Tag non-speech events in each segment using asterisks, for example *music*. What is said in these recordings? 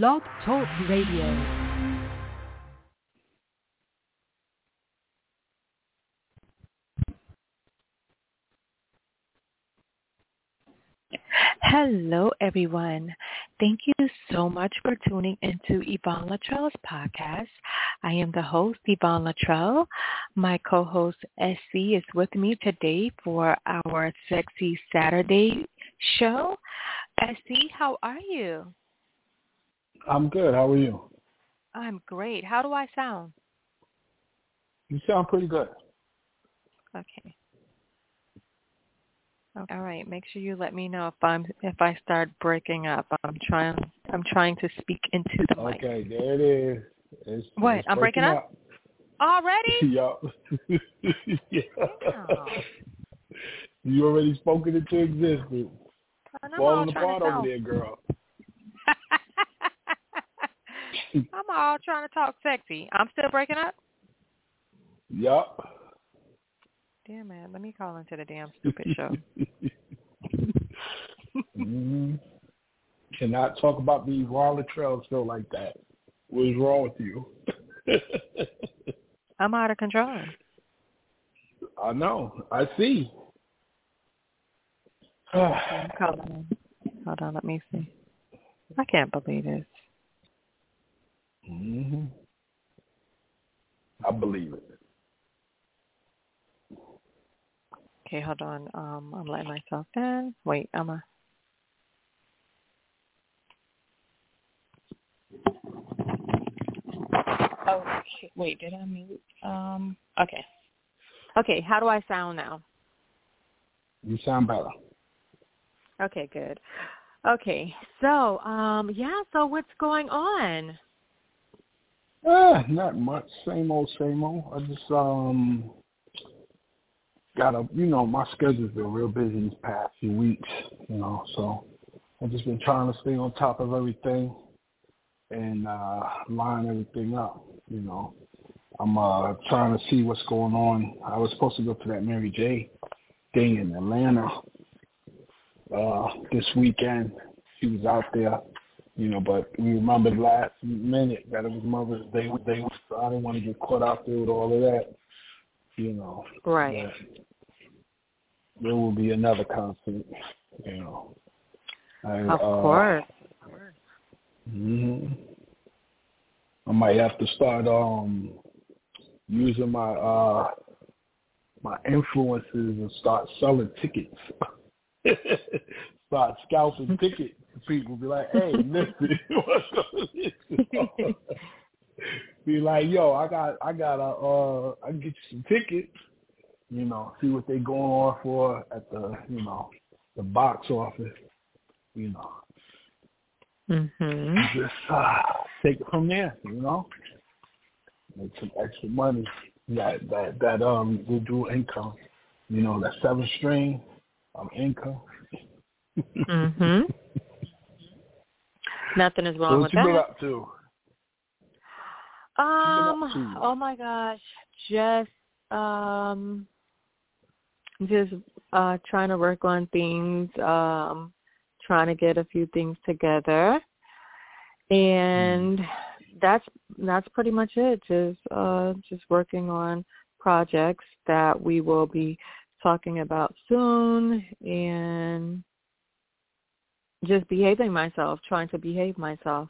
Blog Talk Radio. Hello, everyone. Thank you so much for tuning into Yvonne Latrell's podcast. I am the host, Yvonne Latrell. My co-host, SC, is with me today for our Sexy Saturday show. SC, how are you? I'm good. How are you? I'm great. How do I sound? You sound pretty good. Okay. All right. Make sure you let me know if I'm if I start breaking up. I'm trying I'm trying to speak into the mic. Okay, there it is. It's, what? It's I'm breaking up? up. Already? *laughs* Yup. *laughs* yeah. You already spoken into existence. Falling apart over there, girl. *laughs* I'm all trying to talk sexy. I'm still breaking up? Yup. Damn man, let me call into the damn stupid show. *laughs* mm-hmm. Cannot talk about these Walla trails show like that. What is wrong with you? *laughs* I'm out of control. I know. I see. *sighs* I'm calling. Hold on, let me see. I can't believe this. Hmm I believe it. Okay, hold on. Um, I'm letting myself in. Wait, I'm. Oh shit! Wait, did I mute? Um. Okay. Okay. How do I sound now? You sound better. Okay, good. Okay, so um, yeah. So what's going on? Uh, not much. Same old, same old. I just um got a you know my schedule's been real busy these past few weeks you know so i've just been trying to stay on top of everything and uh line everything up you know i'm uh trying to see what's going on i was supposed to go to that mary j thing in atlanta uh this weekend she was out there you know, but we remembered last minute that it was Mother's Day. They, so I didn't want to get caught out there with all of that you know. Right. There will be another concert, you know. I, of uh, course. hmm I might have to start um using my uh my influences and start selling tickets. *laughs* start scalping *laughs* tickets. People be like, "Hey, listen, *laughs* *laughs* be like, yo, I got, I got a, uh, I can get you some tickets, you know, see what they going on for at the, you know, the box office, you know. Mhm. Just uh, take it from there, you know. Make some extra money. That that that um residual income, you know, that seven string of income. *laughs* mhm. Nothing is wrong so with what you that. been up to? Um. Oh my gosh. Just um. Just uh trying to work on things. Um. Trying to get a few things together, and that's that's pretty much it. Just uh just working on projects that we will be talking about soon, and just behaving myself, trying to behave myself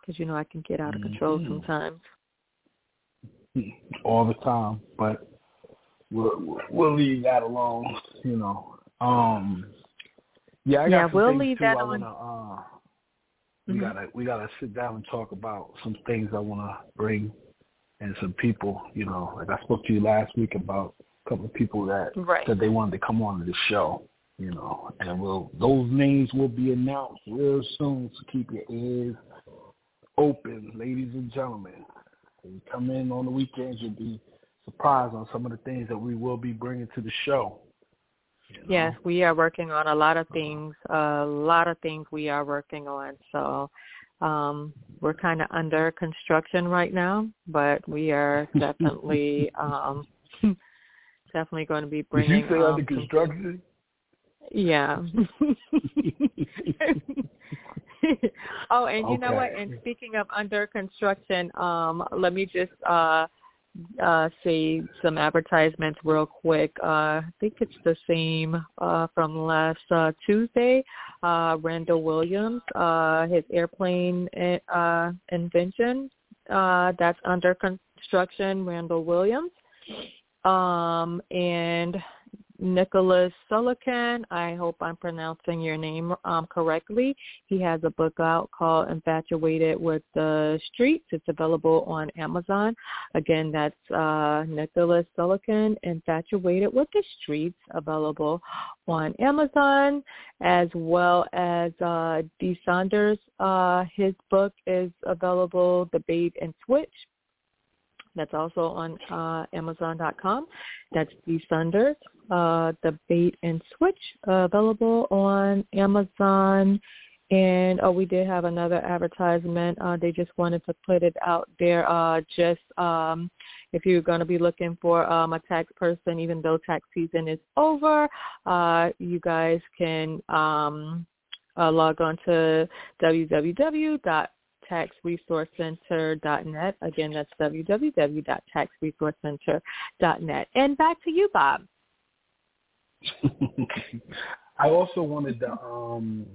because you know I can get out of control mm-hmm. sometimes. All the time, but we'll we'll leave that alone. You know. Um. Yeah, I got yeah, we'll leave too that I on. wanna. Uh, we mm-hmm. gotta we gotta sit down and talk about some things I wanna bring and some people. You know, like I spoke to you last week about a couple of people that right. said they wanted to come on to the show you know, and we'll those names will be announced real soon. So keep your ears open, ladies and gentlemen. When you come in on the weekends, you'll be surprised on some of the things that we will be bringing to the show. You know? Yes, we are working on a lot of things. A lot of things we are working on. So um, we're kind of under construction right now, but we are *laughs* definitely um, *laughs* definitely going to be bringing. Did you say um, under construction? Yeah. *laughs* oh, and you okay. know what? And speaking of under construction, um, let me just uh uh say some advertisements real quick. Uh I think it's the same uh from last uh Tuesday. Uh Randall Williams, uh his airplane uh invention uh that's under construction, Randall Williams. Um and Nicholas Solican. I hope I'm pronouncing your name um, correctly. He has a book out called Infatuated with the Streets. It's available on Amazon. Again, that's uh, Nicholas Solican, Infatuated with the Streets, available on Amazon, as well as uh, Dee Saunders. Uh, his book is available, The Bait and Switch. That's also on uh, Amazon.com. That's The Saunders uh, the bait and switch uh, available on Amazon. And oh, we did have another advertisement. Uh, they just wanted to put it out there. Uh, just um, if you're going to be looking for um, a tax person, even though tax season is over, uh, you guys can um, uh, log on to www.taxresourcecenter.net. Again, that's www.taxresourcecenter.net. And back to you, Bob. *laughs* I also wanted to um,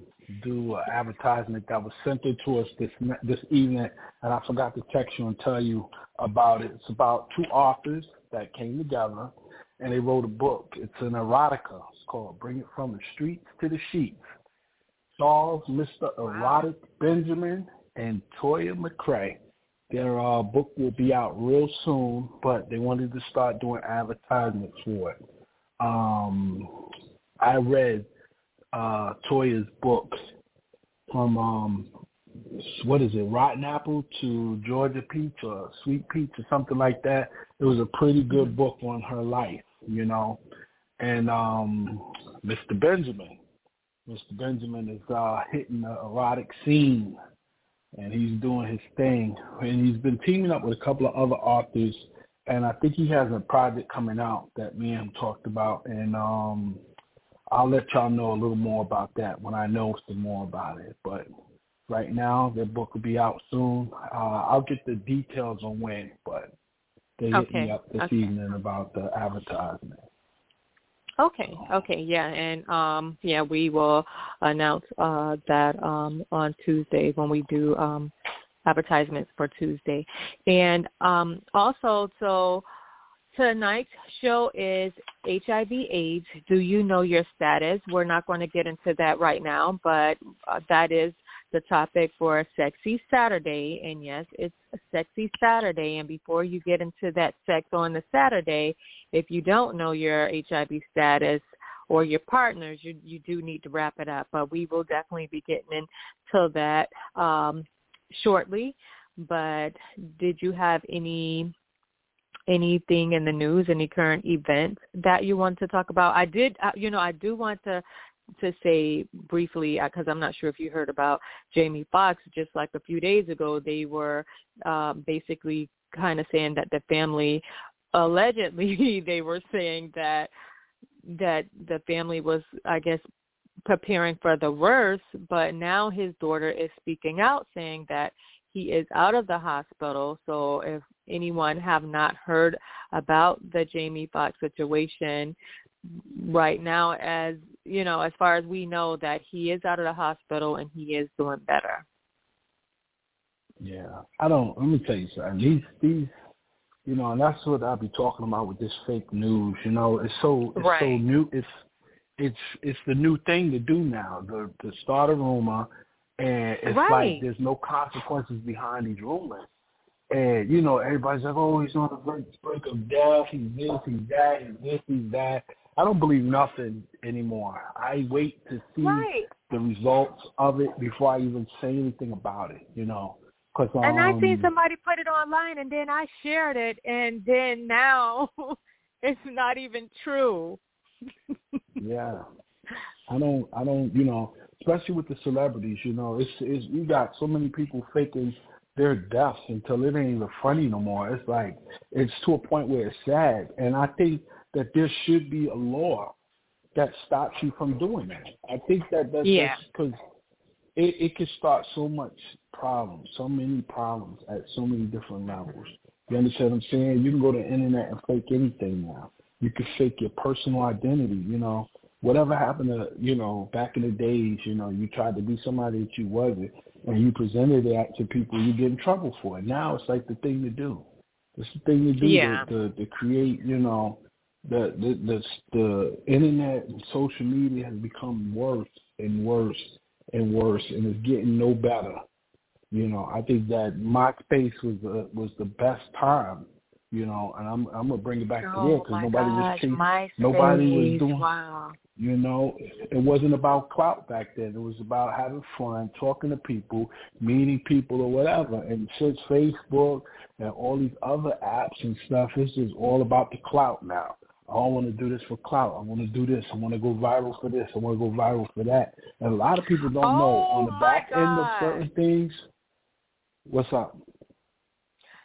do an advertisement that was sent to us this this evening, and I forgot to text you and tell you about it. It's about two authors that came together and they wrote a book. It's an erotica. It's called "Bring It from the Streets to the Sheets." Charles, Mr. Erotic Benjamin, and Toya McCrae. Their uh, book will be out real soon, but they wanted to start doing advertisements for it um, I read uh, Toya's books from um, what is it, Rotten Apple to Georgia Peach or Sweet Peach or something like that. It was a pretty good book on her life, you know. And um, Mr. Benjamin, Mr. Benjamin is uh, hitting the erotic scene, and he's doing his thing. And he's been teaming up with a couple of other authors and I think he has a project coming out that me and him talked about, and um, I'll let y'all know a little more about that when I know some more about it. But right now, their book will be out soon. Uh, I'll get the details on when, but they okay. hit me up this okay. evening about the advertisement. Okay, okay, yeah, and um, yeah, we will announce uh, that um, on Tuesday when we do um, advertisements for Tuesday. And um, also, so tonight's show is HIV AIDS. Do you know your status? We're not going to get into that right now, but uh, that is the topic for a Sexy Saturday. And yes, it's a Sexy Saturday. And before you get into that sex on the Saturday, if you don't know your HIV status, or your partners, you you do need to wrap it up. But we will definitely be getting into that um, shortly, but did you have any anything in the news, any current events that you want to talk about? I did, uh, you know, I do want to to say briefly because I'm not sure if you heard about Jamie Foxx. Just like a few days ago, they were um, basically kind of saying that the family allegedly *laughs* they were saying that that the family was, I guess, preparing for the worst, but now his daughter is speaking out saying that he is out of the hospital. So if anyone have not heard about the Jamie Foxx situation right now as you know, as far as we know that he is out of the hospital and he is doing better. Yeah. I don't let me tell you something. These these you know, and that's what I'll be talking about with this fake news, you know, it's so it's right. so new it's it's it's the new thing to do now. The to start a rumor, and it's right. like there's no consequences behind these rumors. And you know, everybody's like, "Oh, he's on the brink of death. He's this, he's that, he's this, he's that." I don't believe nothing anymore. I wait to see right. the results of it before I even say anything about it. You know, Cause, um, and I seen somebody put it online, and then I shared it, and then now *laughs* it's not even true *laughs* yeah. I don't I don't you know, especially with the celebrities, you know, it's it's you got so many people faking their deaths until it ain't even funny no more. It's like it's to a point where it's sad. And I think that there should be a law that stops you from doing that. I think that that's yeah. because it, it can start so much problems, so many problems at so many different levels. You understand what I'm saying? You can go to the internet and fake anything now. You can fake your personal identity, you know. Whatever happened to, you know, back in the days, you know, you tried to be somebody that you wasn't and you presented that to people, you get in trouble for it. Now it's like the thing to do. It's the thing to do yeah. to, to, to create, you know, the, the the the internet and social media has become worse and worse and worse, and it's getting no better. You know, I think that MySpace was the was the best time. You know, and I'm I'm gonna bring it back oh to there because nobody gosh, was chasing, nobody was doing. Wow. You know, it wasn't about clout back then. It was about having fun, talking to people, meeting people, or whatever. And since Facebook and all these other apps and stuff, it's just all about the clout now. I don't want to do this for clout. I want to do this. I want to go viral for this. I want to go viral for that. And a lot of people don't oh, know on the back God. end of certain things. What's up?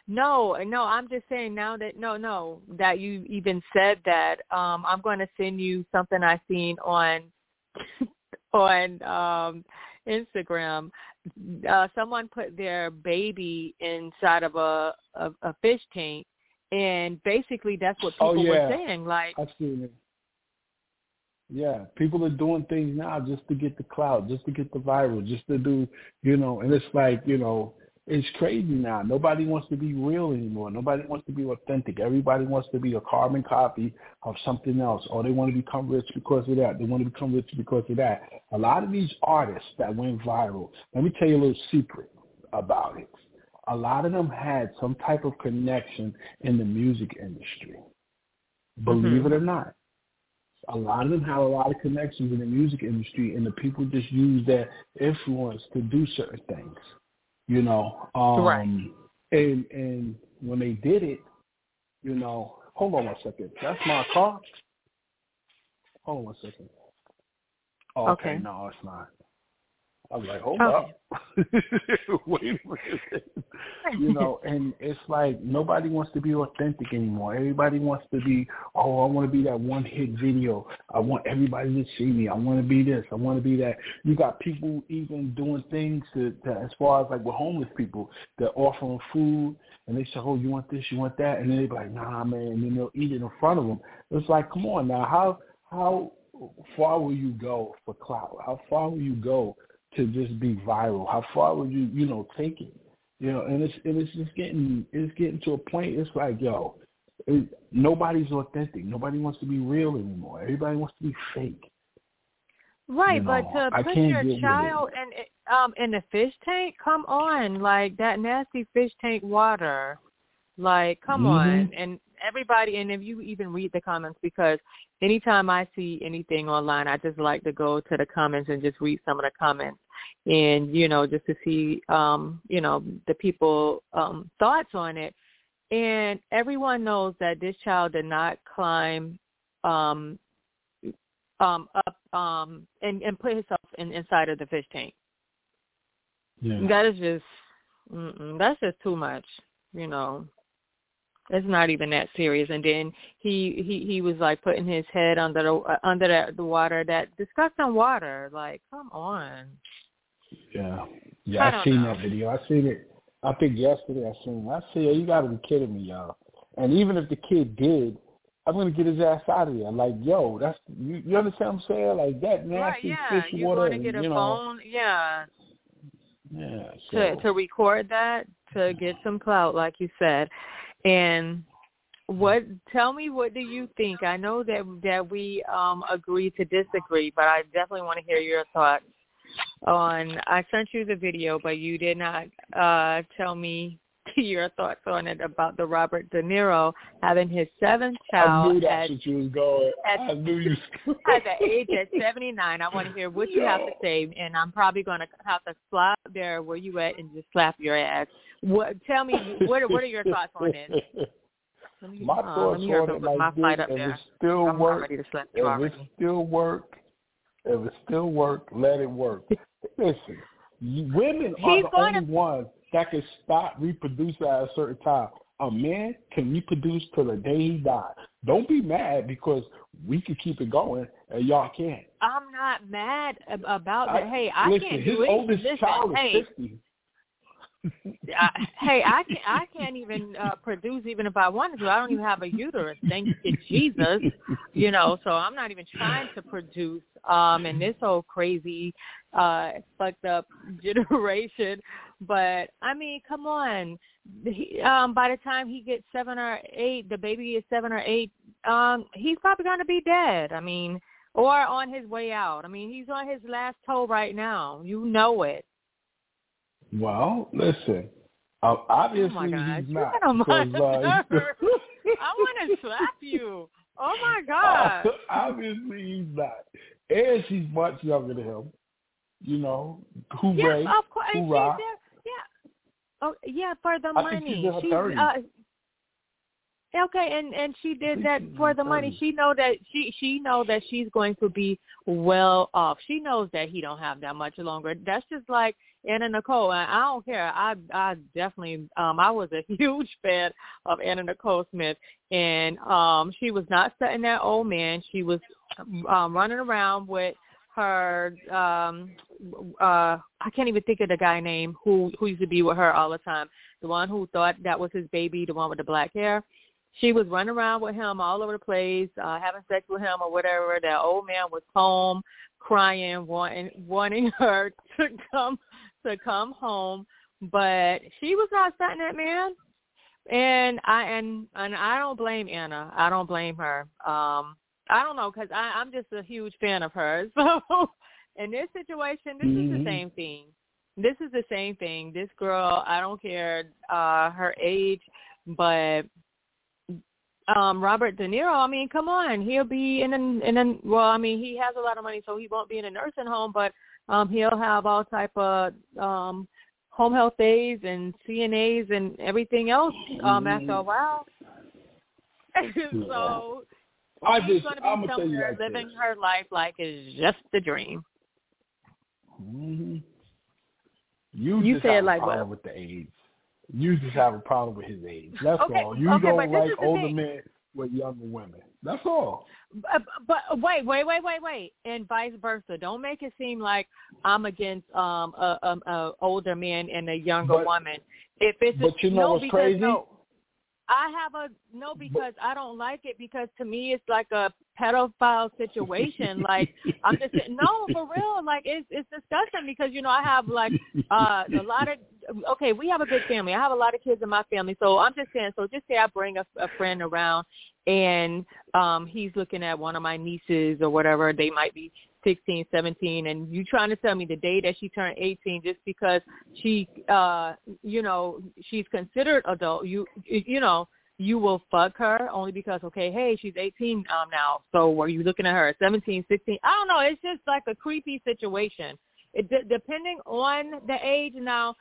No, no, I'm just saying now that no, no, that you even said that. Um, I'm going to send you something I seen on *laughs* on um Instagram. Uh, someone put their baby inside of a a, a fish tank, and basically that's what oh, people oh, yeah. were saying. Like, I've seen it. Yeah, people are doing things now just to get the cloud, just to get the viral, just to do, you know, and it's like, you know, it's crazy now. Nobody wants to be real anymore. Nobody wants to be authentic. Everybody wants to be a carbon copy of something else, or they want to become rich because of that. They want to become rich because of that. A lot of these artists that went viral, let me tell you a little secret about it. A lot of them had some type of connection in the music industry. Believe mm-hmm. it or not. A lot of them had a lot of connections in the music industry, and the people just use their influence to do certain things you know. Um, right. And and when they did it, you know, hold on one second. That's my car. Hold on one second. Oh, okay. okay. No, it's not. I was like, hold okay. up. *laughs* Wait a minute. you know, and it's like nobody wants to be authentic anymore. Everybody wants to be, oh, I want to be that one hit video. I want everybody to see me. I want to be this. I want to be that. You got people even doing things to, to as far as like with homeless people, they're offering food and they say, oh, you want this, you want that, and then they be like, nah, man, and then they'll eat it in front of them. It's like, come on now, how how far will you go for clout? How far will you go to just be viral? How far would you, you know, take it? You know, and it's and it's just getting it's getting to a point. It's like, yo, it, nobody's authentic. Nobody wants to be real anymore. Everybody wants to be fake. Right, you know, but to put your child in um in the fish tank, come on, like that nasty fish tank water. Like, come mm-hmm. on. And everybody and if you even read the comments because anytime I see anything online I just like to go to the comments and just read some of the comments and you know just to see um you know the people um thoughts on it. And everyone knows that this child did not climb um um up um and and put himself in inside of the fish tank. Yeah. that is just that's just too much you know. It's not even that serious. And then he he he was like putting his head under the under the, the water that disgusting water. Like come on yeah. Yeah i, I seen know. that video. I seen it i think yesterday i seen it. I said you gotta be kidding me y'all. And even if the kid did i'm gonna get his ass out of there like yo that's you, you understand what i'm saying? Like that nasty right, yeah. fish You're water going to get a you know, phone yeah. Yeah so. to to record that to get some clout like you said. And what tell me what do you think? I know that that we um agree to disagree, but I definitely want to hear your thoughts on I sent you the video but you did not uh tell me *laughs* your thoughts on it about the Robert De Niro having his seventh child I knew that's at, you was going. At, I knew you *laughs* at the age at seventy nine. I want to hear what you have to say and I'm probably gonna have to slap there where you at and just slap your ass what? Tell me what? What are your thoughts on it? Me, my uh, thoughts on it like this: if it still I'm work, if it still work, if it still work, let it work. Listen, women are He's the only to... ones that can stop reproducing at a certain time. a man can reproduce till the day he dies. Don't be mad because we can keep it going and y'all can't. I'm not mad about that. Hey, I listen, can't his do it. oldest Listen, child hey, is fifty. I, hey, I can't I can't even uh, produce even if I wanted to. I don't even have a uterus. Thank you, Jesus. You know, so I'm not even trying to produce. Um, in this whole crazy, uh, fucked up *laughs* generation. But I mean, come on. He, um, by the time he gets seven or eight, the baby is seven or eight. Um, he's probably going to be dead. I mean, or on his way out. I mean, he's on his last toe right now. You know it. Well, listen. Uh, obviously, oh my he's *laughs* not. You're my. *laughs* I want to slap you. Oh my *laughs* god. Obviously, he's not. And she's much younger than him. You know, hooray, yes, of course. Hoorah. Yeah. Oh yeah, for the I money. think she's in her She's, 30s. uh, Okay, and and she did that for the money. She know that she she know that she's going to be well off. She knows that he don't have that much longer. That's just like Anna Nicole. And I don't care. I I definitely um I was a *laughs* huge fan of Anna Nicole Smith, and um she was not studying that old man. She was um running around with her um uh I can't even think of the guy name who who used to be with her all the time. The one who thought that was his baby, the one with the black hair she was running around with him all over the place, uh, having sex with him or whatever. That old man was home crying, wanting wanting *laughs* her to come to come home, but she was not setting that man. And I and and I don't blame Anna. I don't blame her. Um, I don't know because I'm just a huge fan of hers. *laughs* So in this situation, this Mhm. is the same thing. This is the same thing. This girl, I don't care uh her age, but um Robert De Niro, I mean, come on, he'll be in an in an well, I mean, he has a lot of money so he won't be in a nursing home, but um he'll have all type of um home health aides and CNAs and everything else um after a while. *laughs* so I she's just, gonna be I'm gonna tell you somewhere like living this. her life like it's just a dream. hmm You, You just said like a problem what? with the age. You just have a problem with his age. That's Okay, all. You okay, don't like older thing. men with younger women. That's all. But, but wait, wait, wait, wait, wait, and vice versa. Don't make it seem like I'm against um a, a, a older man and a younger But- woman. If it's but a, you know no, what's because crazy? no, I have a no because I don't like it because to me it's like a pedophile *laughs* situation. like I'm just saying, no for real. Like it's it's disgusting because you know I have like uh a lot of okay we have a good family. I have a lot of kids in my family, so I'm just saying. So just say I bring a, a friend around and um he's looking at one of my nieces or whatever. They might be 16, 17, and you trying to tell me the day that she turned 18 just because she, uh, you know, she's considered adult, you, you know, you will fuck her only because, okay, hey, she's 18 um, now. So were you looking at her at 17, 16? I don't know. It's just like a creepy situation. It d- depending on the age now.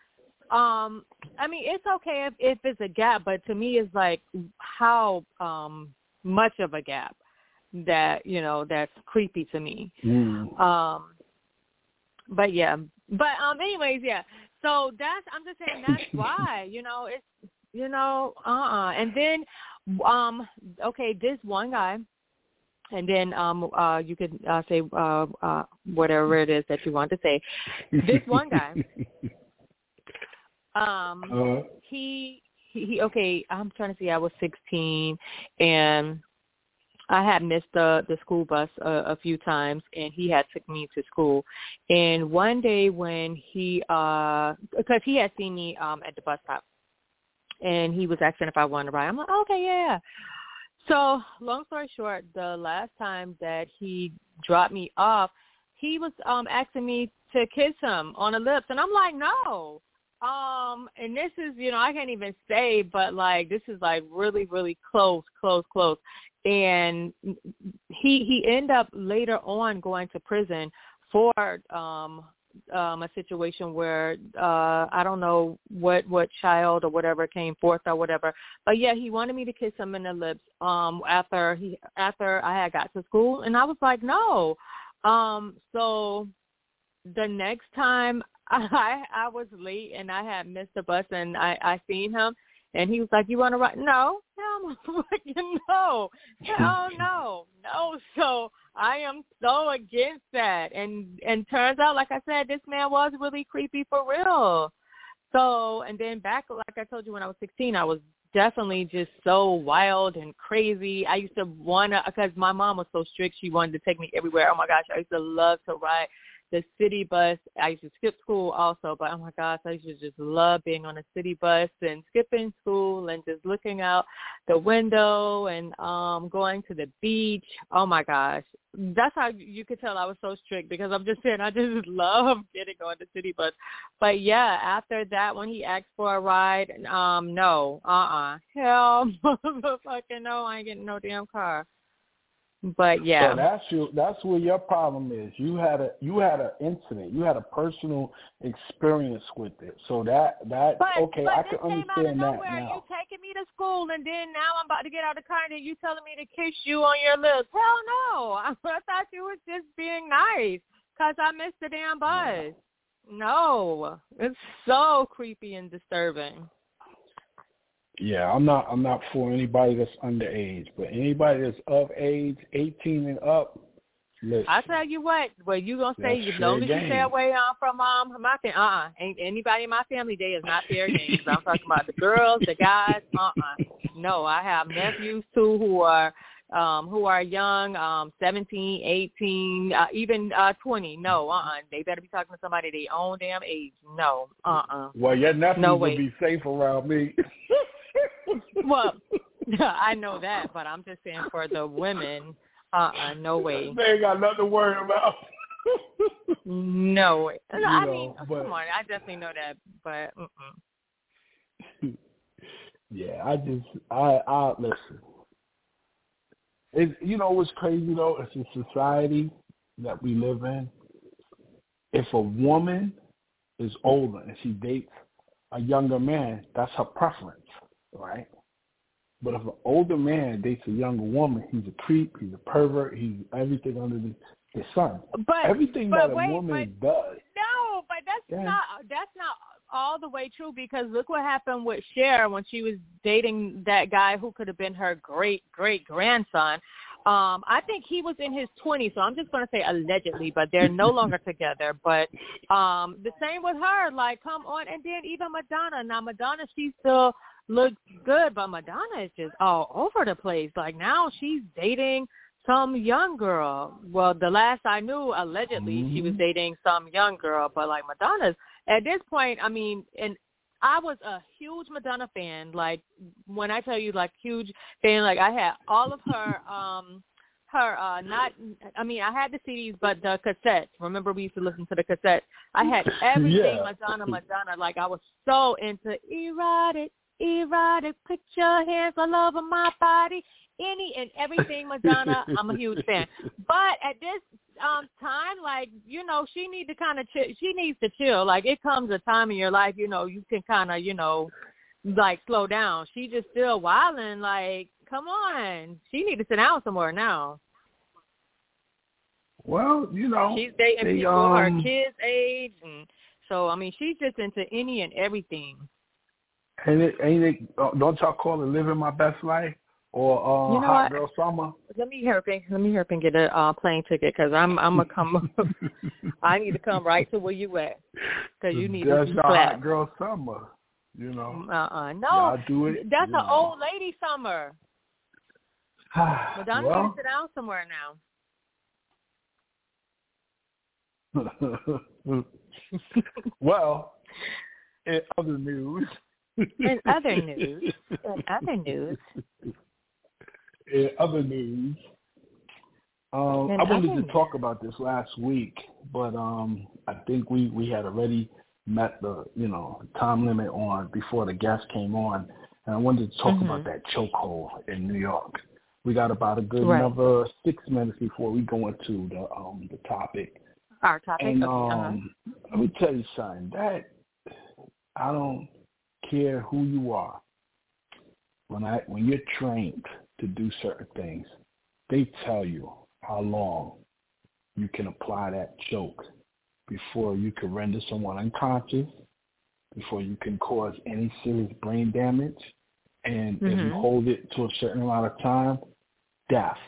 Um, I mean, it's okay if, if it's a gap, but to me, it's like how um much of a gap that you know that's creepy to me. Mm. Um, but yeah, but um, anyways, yeah. So that's I'm just saying that's *laughs* why you know it's you know uh uh and then um okay this one guy and then um uh you could uh say uh uh whatever it is that you want to say. This one guy *laughs* um Uh, he he, okay i'm trying to see i was sixteen and i had missed the the school bus a, a few times and he had took me to school. And one day when he uh because he had seen me um at the bus stop and he was asking if i wanted to ride. I'm like okay yeah so long story short the last time that he dropped me off he was um asking me to kiss him on the lips and i'm like no. Um, and this is, you know, I can't even say, but like this is like really, really close, close, close. And he he ended up later on going to prison for um um a situation where uh I don't know what what child or whatever came forth or whatever. But yeah, he wanted me to kiss him in the lips um after he after I had got to school and I was like, "No." Um so the next time *laughs* I I was late and I had missed the bus and I I seen him And he was like, "You want to ride?" No, no, *laughs* no, hell hmm. oh, no, no. So I am so against that. And and turns out, like I said, this man was really creepy for real. So and then back, like I told you, when I was 16, I was definitely just so wild and crazy. I used to wanna because my mom was so strict. She wanted to take me everywhere. Oh my gosh, I used to love to ride the city bus. I used to skip school also, but oh my gosh, I used to just love being on a city bus and skipping school and just looking out the window and um going to the beach. Oh my gosh. That's how you could tell I was so strict because I'm just saying I just *laughs* love getting on the city bus. But yeah, after that when he asked for a ride, um no, uh uh Hell *laughs* motherfucking no, I ain't getting no damn car. But yeah, so that's your that's where your problem is. You had a you had an incident. You had a personal experience with it. So that that but, okay, but I can understand that now. You taking me to school and then now I'm about to get out of the car and you telling me to kiss you on your lips. Hell no! I, *laughs* I thought you was just being nice because I missed the damn bus. No, it's so creepy and disturbing. Yeah, I'm not. I'm not for anybody that's underage, but anybody that's of age, 18 and up. Listen, I tell you what. Well, you gonna say as long as you stay away um, from um my family. Uh, uh ain't anybody in my family day is not fair game. I'm talking about the girls, the guys. Uh, uh No, I have nephews too who are um who are young, um 17, 18, uh, even uh 20. No, uh, uh they better be talking to somebody their own damn age. No, uh, uh Well, your nephews no will be safe around me. *laughs* well, *laughs* I know that, but I'm just saying for the women, uh-uh, no way. They ain't got nothing to worry about. no way. You I know, mean, but, come on, I definitely know that, but. Mm-mm. *laughs* yeah, I just, I, I listen. It, you know what's crazy though? It's a society that we live in. If a woman is older and she dates a younger man, that's her preference right? But if an older man dates a younger woman, he's a creep, he's a pervert, he's everything under the, the sun. But everything but that wait, a woman but, does. No, but that's yeah. not that's not all the way true because look what happened with Cher when she was dating that guy who could have been her great great grandson. Um, I think he was in his 20s, so I'm just going to say allegedly, but they're no *laughs* longer together. But um, the same with her, like, come on. And then even Madonna. Now, Madonna, she's still looks good, but Madonna is just all over the place. Like now she's dating some young girl. Well, the last I knew, allegedly mm-hmm. she was mm-hmm. dating some young girl, but like Madonna's at this point, I mean, and I was a huge Madonna fan. Like when I tell you, like huge fan, like I had all of her. um her uh not I mean I had the CDs but the cassettes. Remember we used to listen to the cassettes. I had everything yeah. Madonna Madonna like I was so into erotic erotic. Put your hands all over my body. Any and everything Madonna, I'm a huge fan. *laughs* But at this um time, like you know, she need to kind of chill. She needs to chill. Like it comes a time in your life, you know, you can kind of you know, like slow down. She just still wilding. Like, come on, she need to sit down somewhere now. Well, you know, she's dating they, people um, her kids' age, and so I mean, she's just into any and everything. Ain't it? Ain't it? Uh, don't y'all call it living my best life or uh, you know hot what? girl summer? Let me help and let me help and get a uh, plane ticket because I'm I'm gonna come. *laughs* I need to come right to where you at because you need That's to be hot girl summer. You know. Uh uh no. Do it. That's an know. old lady summer. *sighs* Well, needs to sit down somewhere now. *laughs* well, in other news. In other news, *laughs* in other news, in other news, um, I wanted to talk about this last week, but um, I think we we had already met the you know time limit on before the guest came on, and I wanted to talk mm-hmm. about that chokehold in New York. We got about a good right. another six minutes before we go into the um the topic. Our topic. And okay. um, uh-huh. let me tell you something. That I don't care who you are, when I when you're trained to do certain things, they tell you how long you can apply that choke before you can render someone unconscious, before you can cause any serious brain damage, And mm-hmm. if you hold it to a certain amount of time, death.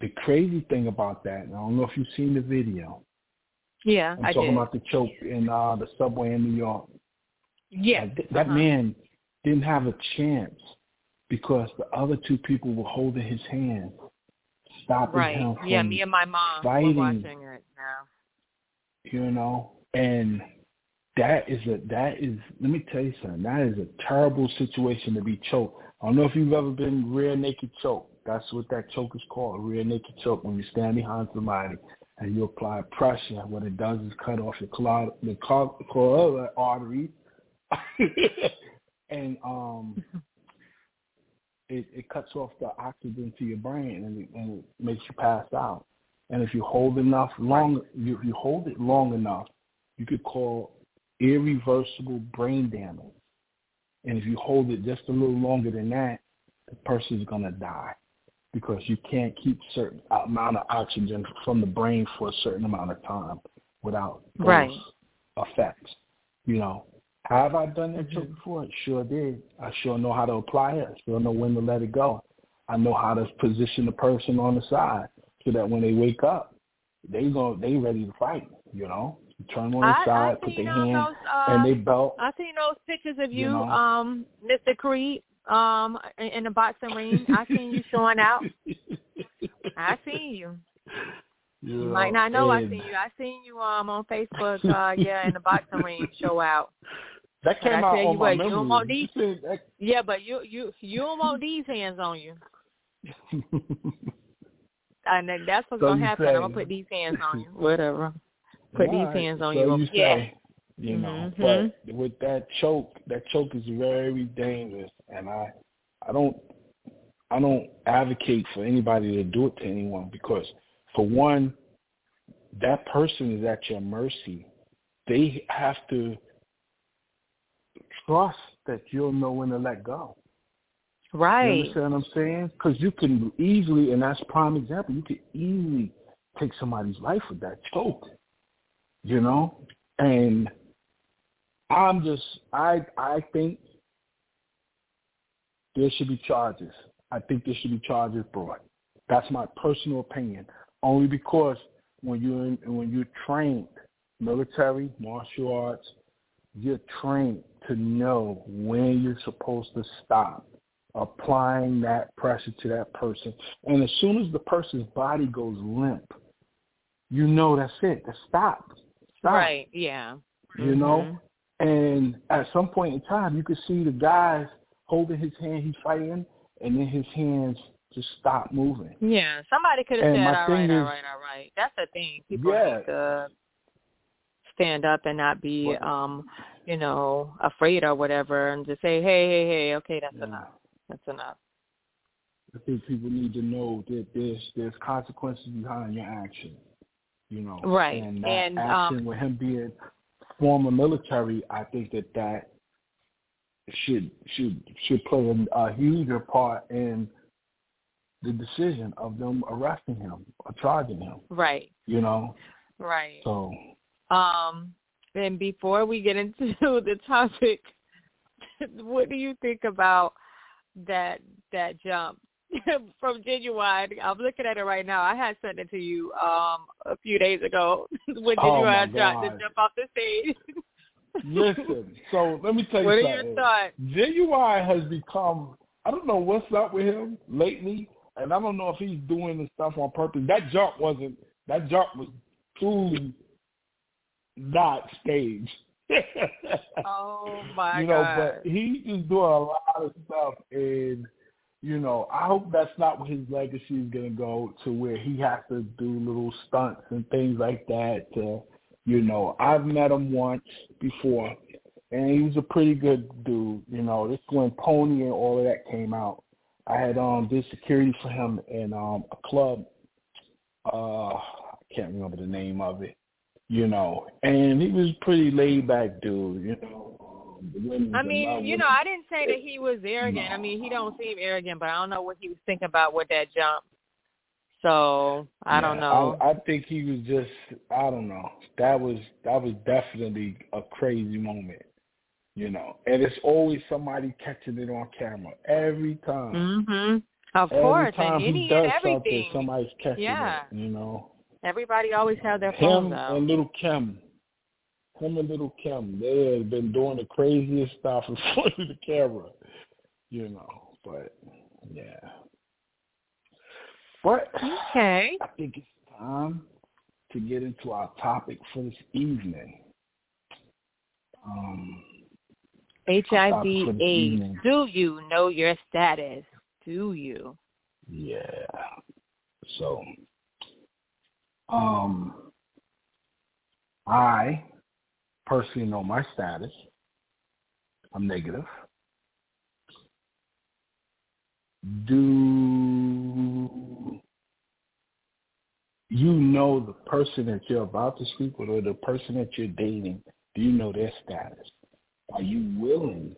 The crazy thing about that, I don't know if you've seen the video. Yeah, I'm I talking did. about the choke in uh, the subway in New York. Yeah, that, that uh-huh. man didn't have a chance because the other two people were holding his hand, stopping right. him from yeah, me and my mom fighting. were watching it now. You know, and that is a that is let me tell you something. That is a terrible situation to be choked. I don't know if you've ever been rear naked choke. That's what that choke is called, rear naked choke. When you stand behind somebody and you apply pressure, what it does is cut off your clot, the carotid artery, *laughs* and um, it, it cuts off the oxygen to your brain and it, and it makes you pass out. And if you hold enough long, if you hold it long enough, you could call irreversible brain damage. And if you hold it just a little longer than that, the person's gonna die because you can't keep certain amount of oxygen from the brain for a certain amount of time without those right. effects. You know, have I done that mm-hmm. before? Sure did. I sure know how to apply it. I sure know when to let it go. I know how to position the person on the side so that when they wake up, they go they ready to fight. You know, you turn on the I, side, I put their hand hand uh, and they belt. I seen those pictures of you, you know? um, Mr. Creed, um, in, the boxing ring. I seen you showing out. I seen you. Yeah, *laughs* You might not know I and seen you. I seen you um on Facebook, uh, yeah, in the boxing ring show out. *laughs* That came out on you my what, memory. you don't want these. Said *laughs* Yeah, but you you you don't want these hands on you. *laughs* that- And that's what's So gonna happen. say- I'm gonna put these hands on you. *laughs* Whatever. Put these hands on so you. You yeah. say, you know, Mhm. but with that choke, that choke is very dangerous, and I, I don't, I don't advocate for anybody to do it to anyone because, for one, that person is at your mercy. They have to trust that you'll know when to let go. Right. You understand what I'm saying? Because you can easily, and that's prime example, you can easily take somebody's life with that choke. You know, and I'm just, I, I think there should be charges. I think there should be charges brought. That's my personal opinion. Only because when you're in, when you're trained, military, martial arts, you're trained to know when you're supposed to stop applying that pressure to that person. And as soon as the person's body goes limp, you know that's it. That's stop. Stop. Right. Yeah. You know? Mm-hmm. And at some point in time you could see the guys holding his hand, he's fighting, and then his hands just stop moving. Yeah. Somebody could have said, "All right, all is- right, all right." That's the thing. People Yeah. need to uh, stand up and not be, um, you know, afraid or whatever, and just say, "Hey, hey, hey, okay, that's Yeah. enough. That's enough." I think people need to know that there's there's consequences behind your action. You know, Right. And that And, action um, with him being former military, I think that that should should should play a, a huger part in the decision of them arresting him or charging him. Right. You know, Right. so Um, and before we get into *laughs* the topic, *laughs* what do you think about that that jump *laughs* from Ginuwine? I'm looking at it right now. I had sent it to you um a few days ago when Oh, Ginuwine tried to jump off the stage. listen. So let me tell you what are your thoughts? Ginuwine has become I don't know what's up with him lately, and I don't know if he's doing the stuff on purpose. That jump wasn't that jump was truly not staged. *laughs* Oh my you know, god! but he's just doing a lot of stuff and you know, I hope that's not where his legacy is gonna go to where he has to do little stunts and things like that to you know, I've met him once before and he was a pretty good dude. You know, this when Pony and all of that came out. I had um did security for him in um a club. Uh I can't remember the name of it. You know, and he was pretty laid back dude. You know, I mean, you know. I didn't say that he was arrogant. I mean, he don't seem arrogant, but I don't know what he was thinking about with that jump. So I don't know. I, I think he was just I don't know. That was that was definitely a crazy moment. You know, and it's always somebody catching it on camera every time. Mhm. Of every course, time and he does and something, everything. somebody's catching Yeah. it. You know, Everybody always have their phones him out. and little Kim, him and little Kim, they have been doing the craziest stuff in *laughs* front of the camera. You know, but yeah. But Okay. I think it's time to get into our topic for this evening. Um, HIV AIDS. Do you know your status? Do you? yeah. So, um, I personally know my status. I'm negative. Do you know the person that you're about to speak with or the person that you're dating? Do you know their status? Are you willing?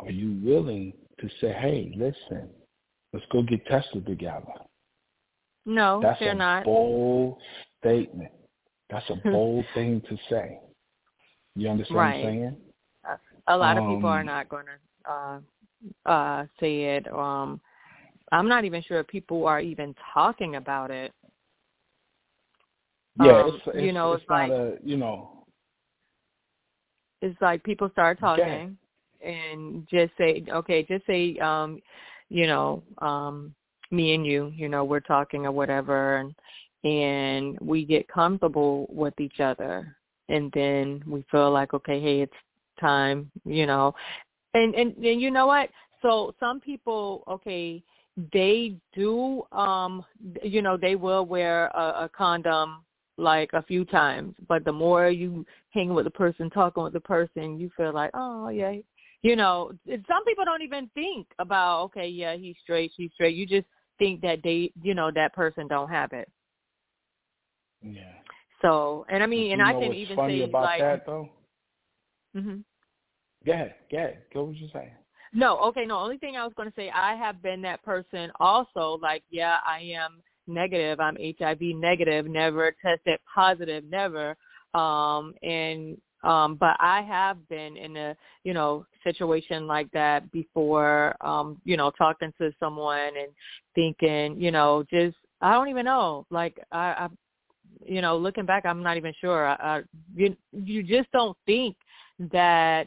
Are you willing to say, "Hey, listen, let's go get tested together"? No, That's they're a not. bold statement. That's a bold thing to say. You understand Right. what I'm saying? A lot of people are Um, not going to uh, uh, say it. Um, I'm not even sure if people are even talking about it. Yeah, Um, it's, it's you know, it's, it's like a you know. it's like people start talking and just say, okay, just say, um, you know, um, me and you, you know, we're talking or whatever, and and we get comfortable with each other, and then we feel like, okay, hey, it's time, you know, and and and you know what? So some people, okay, they do, um, you know, they will wear a, a condom like a few times, but the more you hang with the person, talking with the person, you feel like, oh yeah, you know. Some people don't even think about, okay, yeah, he's straight, she's straight. You just think that they, you know, that person don't have it. Yeah. So, and I mean, and you I can even funny say about like, that though? hmm Go ahead, go ahead. Go what you saying. No, okay, no. Only thing I was going to say, I have been that person also. Like, yeah, I am negative. I'm HIV negative. Never tested positive. Never. Um, and um, but I have been in a you know situation like that before. Um, you know, talking to someone and thinking, you know, just I don't even know. Like, I, I you know, looking back, I'm not even sure. I, I, you you just don't think that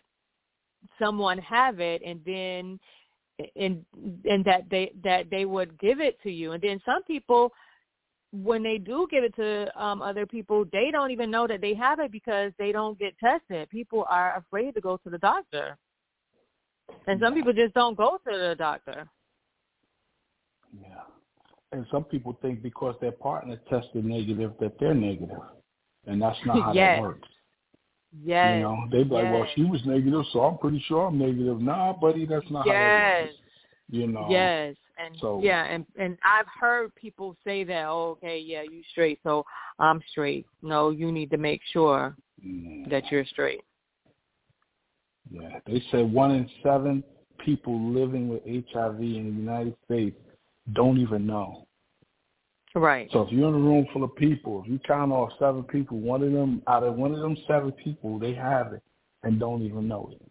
someone have it and then and and that they that they would give it to you and then some people when they do give it to um other people they don't even know that they have it because they don't get tested people are afraid to go to the doctor and some people just don't go to the doctor Yeah. And some people think because their partner tested negative that they're negative. And that's not how *laughs* Yes. that works. yes You know, they be like, well, she was negative, so I'm pretty sure I'm negative. Nah, buddy, that's not how that yes works. You know. Yes, and So- yeah, and and I've heard people say that. Oh, okay, yeah, you straight, so I'm straight. No, you need to make sure Mm, that you're straight. Yeah. They say one in seven people living with HIV in the United States don't even know. Right. So if you're in a room full of people, if you count off seven people, one of them out of one of them seven people, they have it and don't even know it.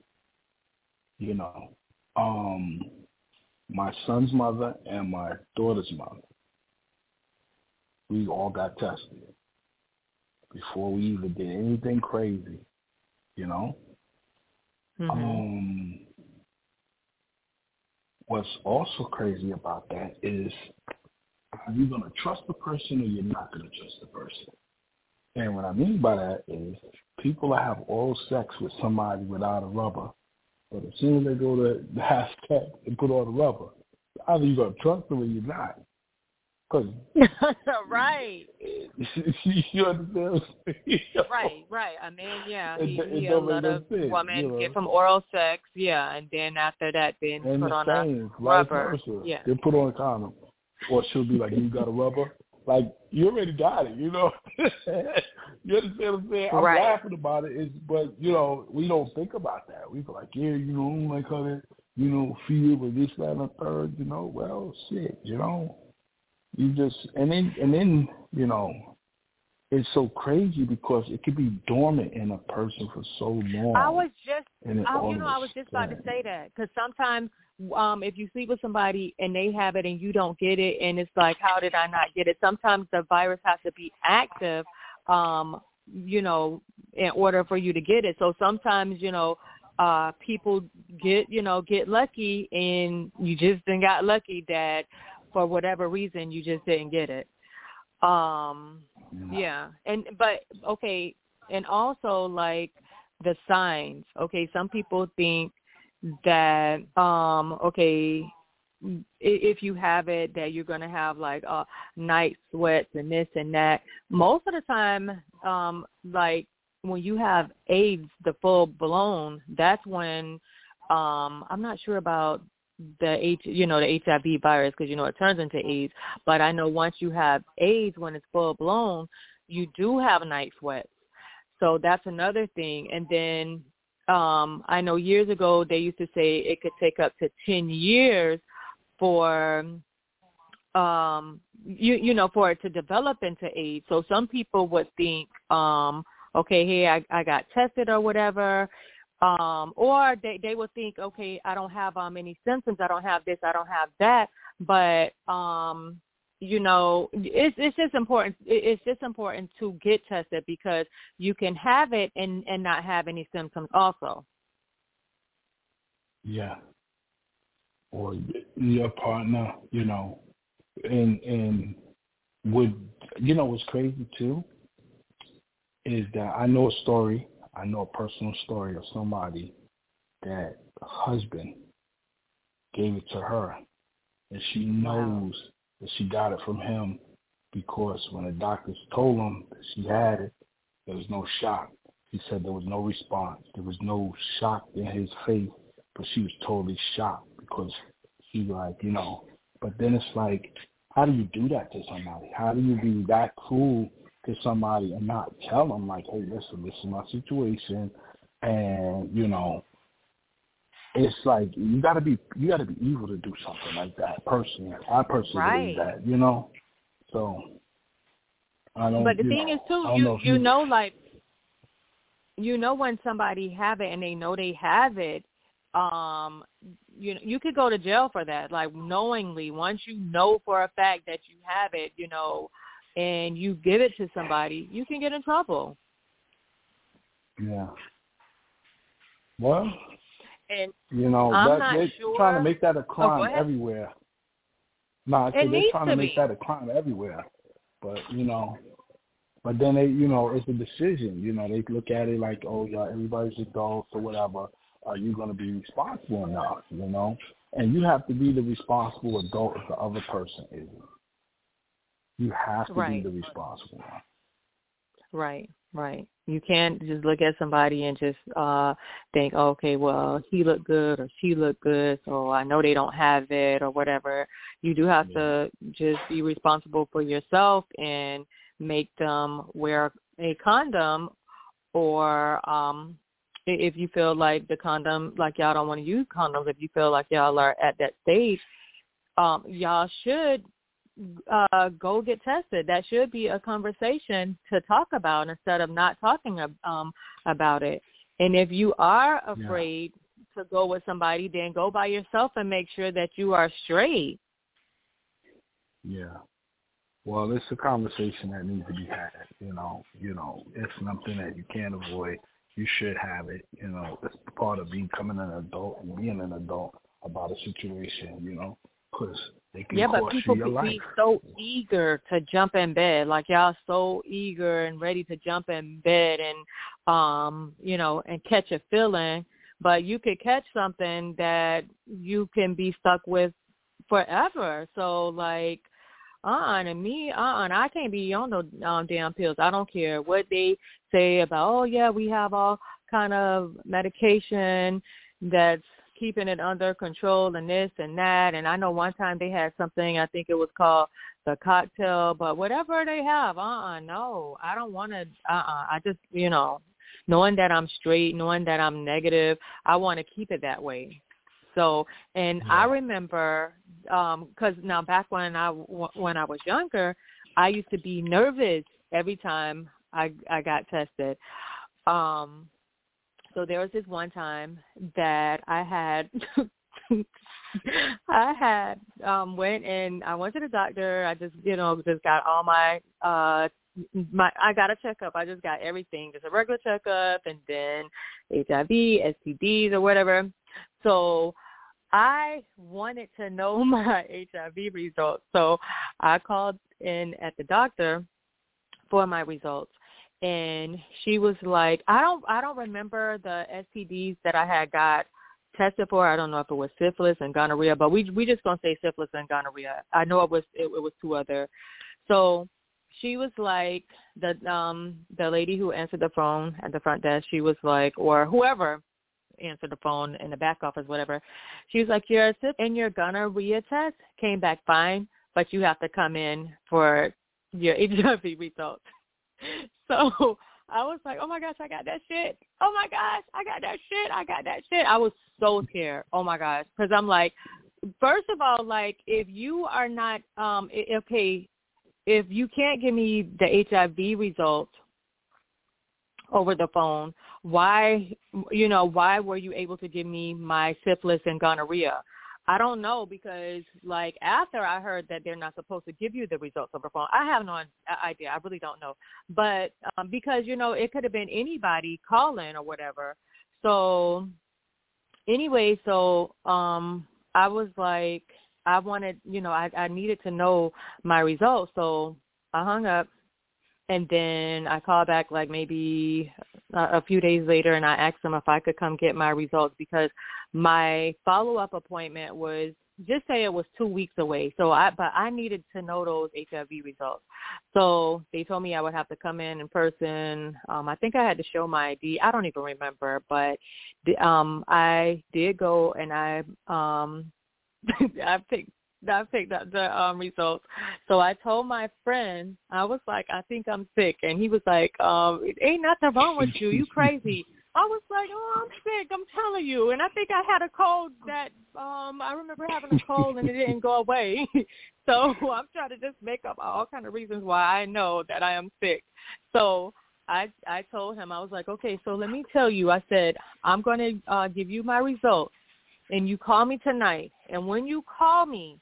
You know, um, my son's mother and my daughter's mother, we all got tested before we even did anything crazy. You know, hmm um, what's also crazy about that is are you going to trust the person or you're not going to trust the person? And what I mean by that is people that have oral sex with somebody without a rubber, but as soon as they go to *laughs* the have sex and put on the rubber, either you're going to trust them or you're not. Because *laughs* right. *laughs* you understand? what I'm saying? Right, right. I mean, yeah, It he, it he a lot of sense, women you know. get from oral sex, yeah, and then after that, then And put the on a same, vice rubber. versa. Yeah. They put on a condom. Or she'll be like, you got a rubber? Like, you already got it, you know? *laughs* you understand what I'm saying? I'm Right. laughing about it, it's, but, you know, we don't think about that. We be like, yeah, you know, like how that, you know, feel with this, that, and the third, you know? Well, shit, you know? You just, and then, and then, you know, it's so crazy because it could be dormant in a person for so long. I was just, I, you know, I was just about to say that because sometimes um if you sleep with somebody and they have it and you don't get it and it's like how did I not get it? Sometimes the virus has to be active um you know in order for you to get it. So sometimes, you know, uh people get, you know, get lucky and you just didn't got lucky that for whatever reason you just didn't get it. Um yeah. And but okay, and also like the signs. Okay, some people think that um okay if you have it that you're going to have like uh night sweats and this and that most of the time um like when you have aids the full blown that's when um i'm not sure about the H, you know, the HIV virus because you know it turns into AIDS. But I know once you have AIDS, when it's full blown, you do have night sweats. So that's another thing. And then um I know years ago they used to say it could take up to 10 years for um you you know for it to develop into AIDS. So some people would think um okay, hey, I I got tested or whatever. Um or they they would think okay, I don't have um any symptoms, I don't have this, I don't have that, but um you know it's it's just important it's just important to get tested because you can have it and and not have any symptoms also. Yeah. Or your partner you know and and would you know what's crazy too? Is that i know a story i know a personal story of somebody that husband gave it to her and she knows wow that she got it from him because when the doctors told him that she had it, there was no shock. He said there was no response. There was no shock in his face, but she was totally shocked because she like, you know. But then it's like, how do you do that to somebody? How do you be that cruel to somebody and not tell them like, hey, listen, this is my situation, and you know, it's like you gotta be you gotta be evil to do something like that. Personally, I personally right. believe that. You know, so I don't. But the thing know, is too, you you know like you know when somebody have it and they know they have it um you know you could go to jail for that like knowingly once you know for a fact that you have it you know and you give it to somebody you can get in trouble yeah well and you know, I'm that, not they're sure. trying to make that a oh, crime everywhere. No, I they're trying to, to make that a crime everywhere. But you know, but then they, you know, it's a decision. You know, they look at it like, oh yeah, everybody's adults or whatever. Are you going to be responsible enough? You know, and you have to be the responsible adult if the other person isn't. You have to right. be the responsible one. Right, right. You can't just look at somebody and just uh think, okay, well, he looked good or she looked good, so I know they don't have it or whatever. You do have to just be responsible for yourself and make them wear a condom or um if you feel like the condom like y'all don't want to use condoms, if you feel like y'all are at that stage, um y'all should uh, go get tested. That should be a conversation to talk about instead of not talking um, about it. And if you are afraid yeah. to go with somebody, then go by yourself and make sure that you are straight. Yeah. Well, it's a conversation that needs to be had. You know, you know, it's something that you can't avoid. You should have it. You know, it's part of becoming an adult and being an adult about a situation. You know, because yeah, but people could be life. so eager to jump in bed, like y'all so eager and ready to jump in bed and um, you know, and catch a feeling, but you could catch something that you can be stuck with forever. So like uh and me uh and I can't be on no um, damn pills. I don't care what they say about oh yeah, we have all kind of medication that's keeping it under control and this and that. And I know one time they had something, I think it was called the cocktail, but whatever they have, uh-uh, no, I don't want to, uh-uh. I just, you know, knowing that I'm straight, knowing that I'm negative, I want to keep it that way. So, and yeah. I remember, um, cause now back when I, when I was younger, I used to be nervous every time I I got tested. Um so there was this one time that I had *laughs* I had um went and I went to the doctor. I just you know just got all my uh my I got a checkup. I just got everything, just a regular checkup, and then HIV, STDs, or whatever. So I wanted to know *laughs* my HIV results, so I called in at the doctor for my results, and she was like, "I don't, I don't remember the STDs that I had got." tested for. I don't know if it was syphilis and gonorrhea, but we we just gonna say syphilis and gonorrhea. I know it was it, it was two other. So she was like the um the lady who answered the phone at the front desk. She was like, or whoever answered the phone in the back office, whatever. She was like, your SIP and your gonorrhea test came back fine, but you have to come in for your *laughs* HIV results. *laughs* So I was like, oh my gosh, I got that shit. Oh my gosh, I got that shit. I got that shit. I was so scared. Oh my gosh, because I'm like, first of all, like if you are not, um, okay, if you can't give me the HIV results over the phone, why, you know, why were you able to give me my syphilis and gonorrhea? I don't know because like after I heard that they're not supposed to give you the results over phone, I have no idea. I really don't know. But um, because you know it could have been anybody calling or whatever. So anyway, so um I was like I wanted, you know, I I needed to know my results. So I hung up and then I called back like maybe a few days later and I asked them if I could come get my results because my follow-up appointment was just say it was two weeks away. So I, but I needed to know those HIV results. So they told me I would have to come in in person. Um, I think I had to show my ID. I don't even remember, but the, um, I did go and I, um, *laughs* I picked I picked up the um results. So I told my friend, I was like, I think I'm sick and he was like, um, ain't nothing wrong with you. You crazy. *laughs* I was like, Oh, I'm sick, I'm telling you and I think I had a cold that um I remember having a cold and it didn't go away. *laughs* so I'm trying to just make up all kind of reasons why I know that I am sick. So I I told him I was like, okay, so let me tell you. I said I'm going to uh, give you my results, and you call me tonight. And when you call me,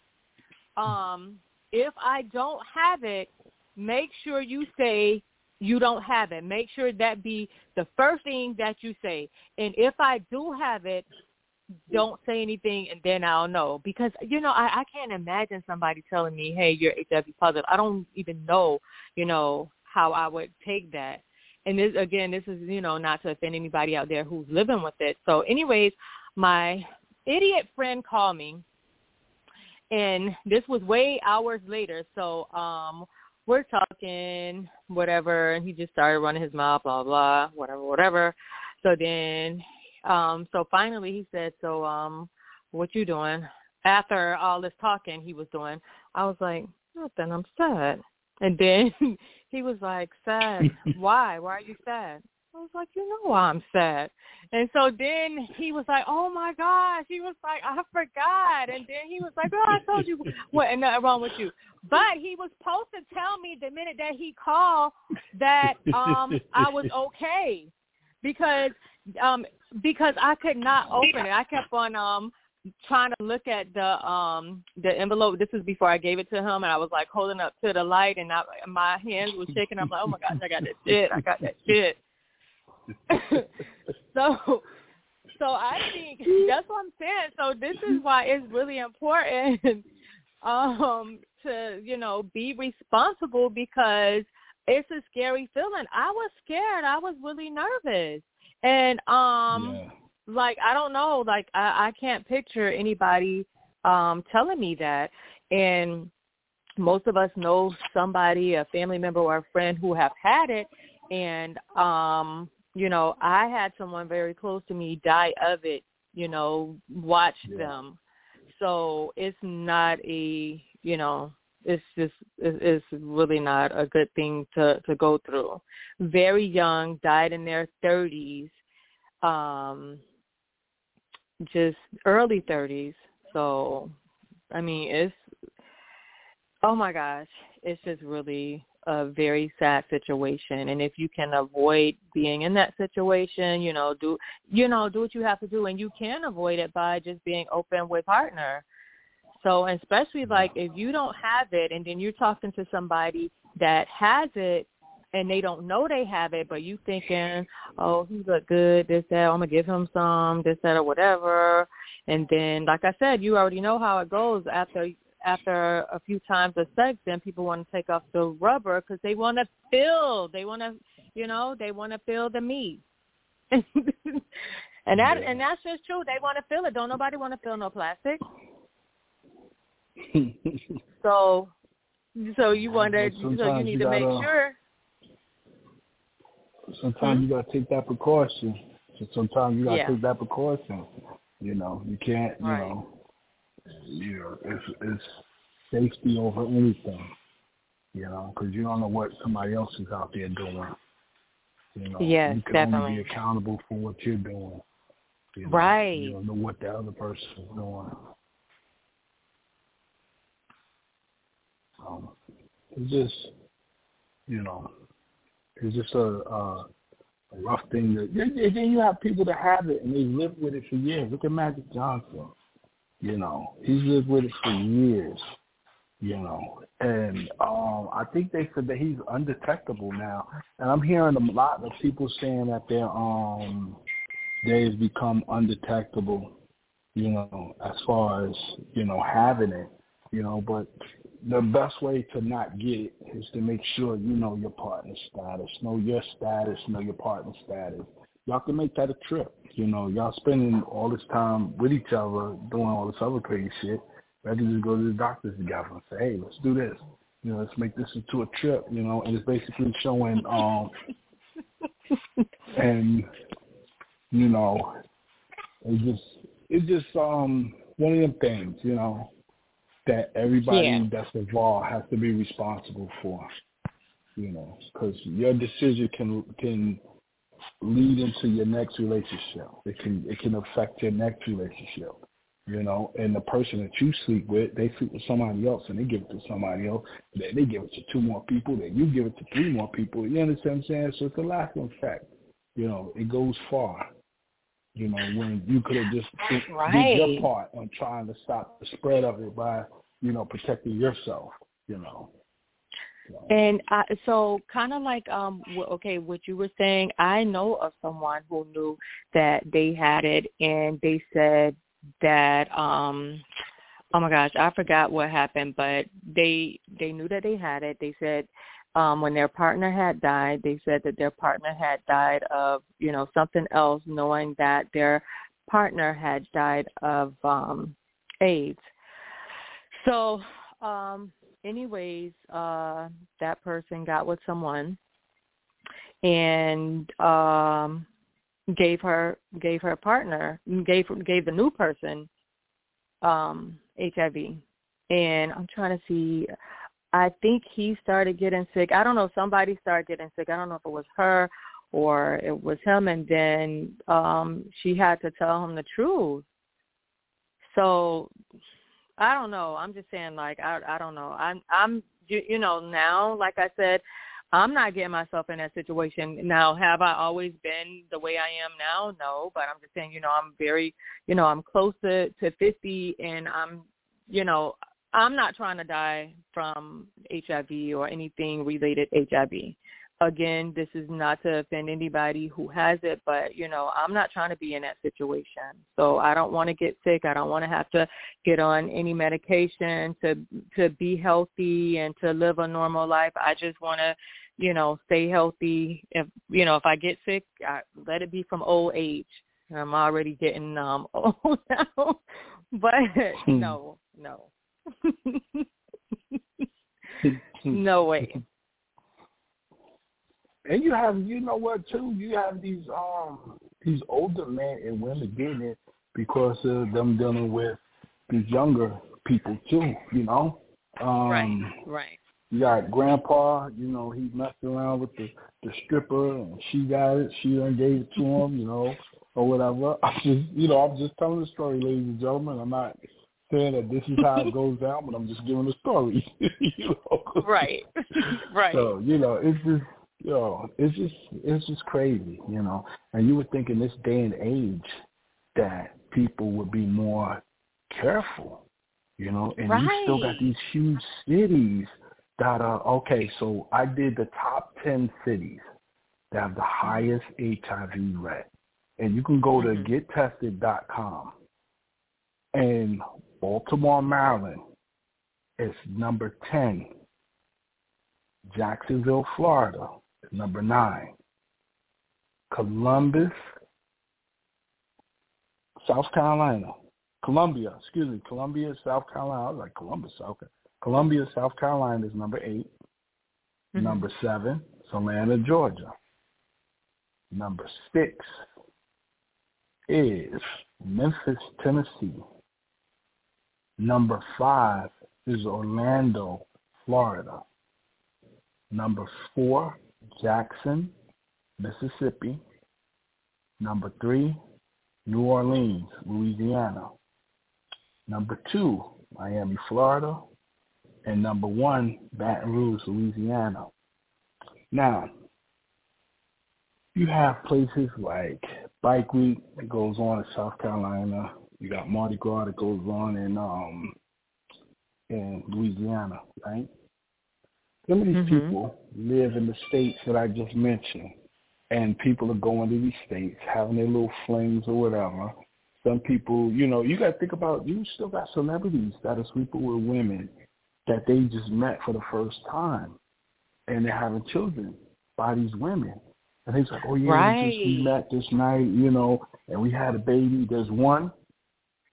um, if I don't have it, make sure you say you don't have it. Make sure that be the first thing that you say. And if I do have it, don't say anything and then I'll know. Because, you know, I, I can't imagine somebody telling me, hey, you're HIV positive. I don't even know, you know, how I would take that. And this, again, this is, you know, not to offend anybody out there who's living with it. So anyways, my idiot friend called me and this was way hours later. So um we're talking, whatever, and he just started running his mouth, blah blah, whatever, whatever. So then, um, so finally he said, "So, um, what you doing?" After all this talking he was doing, I was like, "Nothing. I'm sad." And then *laughs* he was like, "Sad? *laughs* Why? Why are you sad?" I was like, you know why I'm sad. And so then he was like, oh my gosh. He was like, I forgot. And then he was like, oh, I told you *laughs* what and nothing wrong with you. But he was supposed to tell me the minute that he called that um I was *laughs* okay because um because I could not open it. I kept on um trying to look at the um the envelope. This is before I gave it to him, and I was like holding up to the light, and I, my hands was shaking. I'm like, oh my gosh, I got that shit. I got that shit. *laughs* so so I think that's what I'm saying. So this is why it's really important *laughs* um to, you know, be responsible because it's a scary feeling. I was scared. I was really nervous. And um yeah. like I don't know, like I, I can't picture anybody um telling me that. And most of us know somebody, a family member or a friend who have had it and um you know, I had someone very close to me die of it, you know, watch yeah. them. So it's not a, you know, it's just it's really not a good thing to to go through. Very young, died in their 30s. Um just early 30s. So I mean, it's oh my gosh, it's just really a very sad situation. And if you can avoid being in that situation you know do you know do what you have to do. And you can avoid it by just being open with partner. So especially like if you don't have it and then you're talking to somebody that has it and they don't know they have it, but you thinking, oh, he look good, this, that, I'm gonna give him some, this, that, or whatever. And then, like I said, you already know how it goes after after a few times of sex. Then people want to take off the rubber because they want to feel, they want to, you know, they want to feel the meat. *laughs* and that yeah. and that's just true. They want to feel it. Don't nobody want to feel no plastic. *laughs* so, so you want to, so you need you to make sure sometimes mm-hmm. you gotta take that precaution. So sometimes you gotta yeah. take that precaution. You know, you can't. You right. know, you know, it's it's safety over anything. You know, because you don't know what somebody else is out there doing. You know, yes, you can definitely. only be accountable for what you're doing. You know, right. You don't know what the other person is doing. Um, it's just, you know, it's just a, a, a rough thing. That, then you have people that have it and they live with it for years. Look at Magic Johnson. You know, he's lived with it for years. You know, and um, I think they said that he's undetectable now. And I'm hearing a lot of people saying that they're um they've become undetectable. You know, as far as you know having it. You know, but the best way to not get it is to make sure you know your partner's status, know your status, know your partner's status. Y'all can make that a trip. You know, y'all spending all this time with each other doing all this other crazy shit. Rather just go to the doctors together and say, hey, let's do this. You know, let's make this into a trip. You know, and it's basically showing, um, and you know, it just it's just um one of them things. You know, that everybody yeah. that's involved has to be responsible for. You know, because your decision can can lead into your next relationship. It can it can affect your next relationship. You know, and the person that you sleep with, they sleep with somebody else, and they give it to somebody else. Then they give it to two more people. Then you give it to three more people. You understand what I'm saying? So it's a lasting effect. You know, it goes far. You know, when you could have just right. did your part on trying to stop the spread of it by you know, protecting yourself, you know. And uh, so, kind of like, um, okay, what you were saying, I know of someone who knew that they had it, and they said that, um, oh my gosh, I forgot what happened, but they they knew that they had it. They said um, when their partner had died, they said that their partner had died of, you know, something else, knowing that their partner had died of um, AIDS. So, um, anyways, uh, that person got with someone and um, gave her gave her partner gave gave the new person um, HIV. And I'm trying to see. I think he started getting sick. I don't know. Somebody started getting sick. I don't know if it was her or it was him. And then um, she had to tell him the truth. So I don't know. I'm just saying, like, I I don't know. I'm I'm you, you know now, like I said, I'm not getting myself in that situation. Now, have I always been the way I am now? No, but I'm just saying, you know, I'm very, you know, I'm close to to 50, and I'm, you know, I'm not trying to die from HIV or anything related HIV again, this is not to offend anybody who has it, but you know, I'm not trying to be in that situation. So I don't want to get sick. I don't want to have to get on any medication to to be healthy and to live a normal life. I just want to, you know, stay healthy. If you know, if I get sick, I, let it be from old age. I'm already getting um *laughs* old now, but hmm. no, no. *laughs* no way and you have you know what too you have these um these older men and women getting it because of them dealing with these younger people too you know um right right you got grandpa you know he messed around with the the stripper and she got it she done gave it to him you know or whatever *laughs* I'm just you know i'm just telling the story ladies and gentlemen i'm not saying that this is how it goes down, but I'm just giving the story. *laughs* you know? Right. *laughs* right. So you know, it's just know, it's just it's just crazy, you know. And you would think in this day and age that people would be more careful, you know. And right. you still got these huge cities that are okay. So I did the top ten cities that have the highest HIV rate, and you can go to mm-hmm. gettested.com. And Baltimore, Maryland is number ten. Jacksonville, Florida number nine. Columbus, South Carolina. Columbia, excuse me, Columbia, South Carolina. I was like Columbus, South Carolina. Columbia, South Carolina is number 8 mm-hmm. Number seven, Atlanta, Georgia. Number six is Memphis, Tennessee. Number five is Orlando, Florida. Number four, Jackson, Mississippi. Number three, New Orleans, Louisiana. Number two, Miami, Florida. And number one, Baton Rouge, Louisiana. Now, you have places like Bike Week that goes on in South Carolina. You got Mardi Gras that goes on in um in Louisiana, right? Some of these mm-hmm. people live in the states that I just mentioned, and people are going to these states, having their little flings or whatever. Some people, you know, you got to think about, you still got celebrities that are sleeping with women that they just met for the first time, and they're having children by these women. And he's like, oh, yeah, right. we just we met this night, you know, and we had a baby. There's one,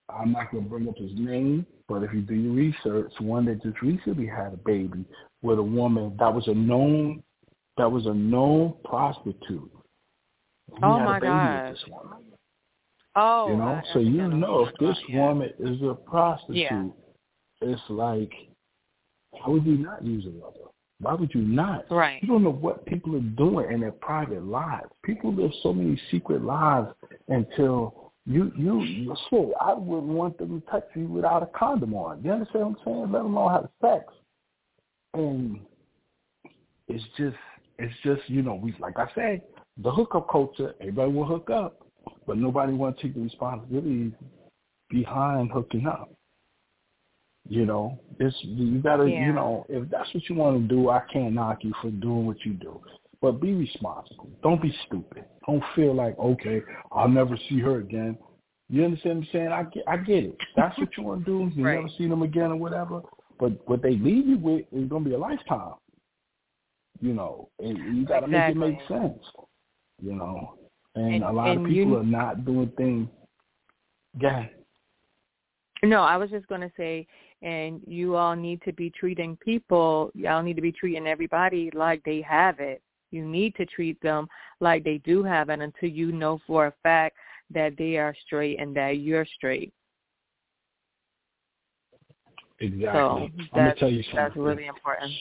I'm not going to bring up his name, but if you do your research, one that just recently had a baby with a woman that was a known that was a known prostitute. Oh my a baby gosh. with this woman. Oh, you know, I, so you know if this yeah. woman is a prostitute, yeah. it's like, how would you not use a lover? Why would you not? Right. You don't know what people are doing in their private lives. People live so many secret lives until you you you shit. I wouldn't want them to touch you without a condom on. You understand what I'm saying? Let them know how to sex. And it's just it's just you know we like I say the hookup culture. Everybody will hook up, but nobody want to take the responsibility behind hooking up. You know, it's you gotta yeah. you know if that's what you want to do, I can't knock you for doing what you do. But be responsible. Don't be stupid. Don't feel like, okay, I'll never see her again. You understand what I'm saying? I get, I get it. That's what you want to do. You *laughs* right. never see them again or whatever. But what they leave you with is going to be a lifetime. You know, and you got to exactly. make it make sense. You know, and, and a lot and of people you, are not doing things. Yeah. No, I was just going to say, and you all need to be treating people. Y'all need to be treating everybody like they have it. You need to treat them like they do have it until you know for a fact that they are straight and that you're straight. Exactly. So I'm gonna tell you something. That's really important.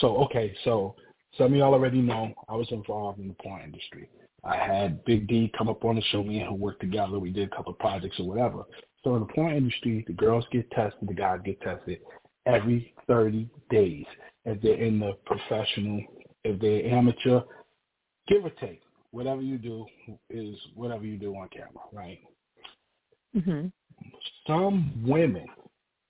So okay, so some of y'all already know I was involved in the porn industry. I had Big D come up on the show, me and him worked together. We did a couple of projects or whatever. So in the porn industry, the girls get tested, the guys get tested every 30 days. If they're in the professional, if they're amateur, give or take whatever you do is whatever you do on camera, right? Mm-hmm. Some women,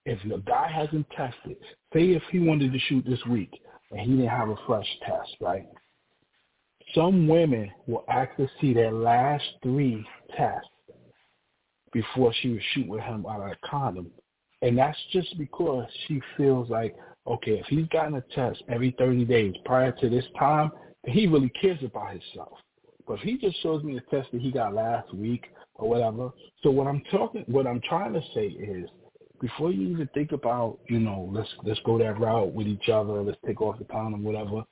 if the guy hasn't tested, say if he wanted to shoot this week and he didn't have a fresh test, right? Some women will actually see their last three tests before she would shoot with him out of a condom. And that's just because she feels like, okay, if he's gotten a test every 30 days prior to this time, he really cares about himself. But if he just shows me a test that he got last week or whatever. So what I'm talking, what I'm trying to say is, before you even think about, you know, let's let's go that route with each other, let's take off the condom, whatever.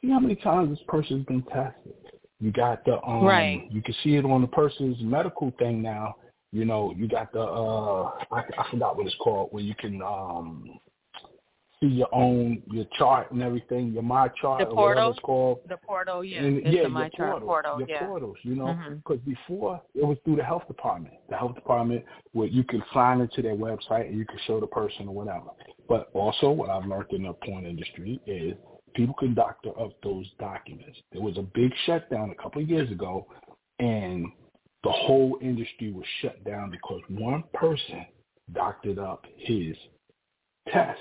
See how many times this person's been tested. You got the um, right. you can see it on the person's medical thing now. You know, you got the uh, I, I forgot what it's called, where you can um see your own your chart and everything, your my chart the or portal, whatever it's called. The portal, yeah, and, it's yeah, the MyChart portals, portal, your yeah. portals, you know, mm-hmm. because before it was through the health department. The health department where you can sign into their website and you can show the person or whatever. But also, what I've learned in the porn industry is people can doctor up those documents. There was a big shutdown a couple of years ago, and the whole industry was shut down because one person doctored up his test.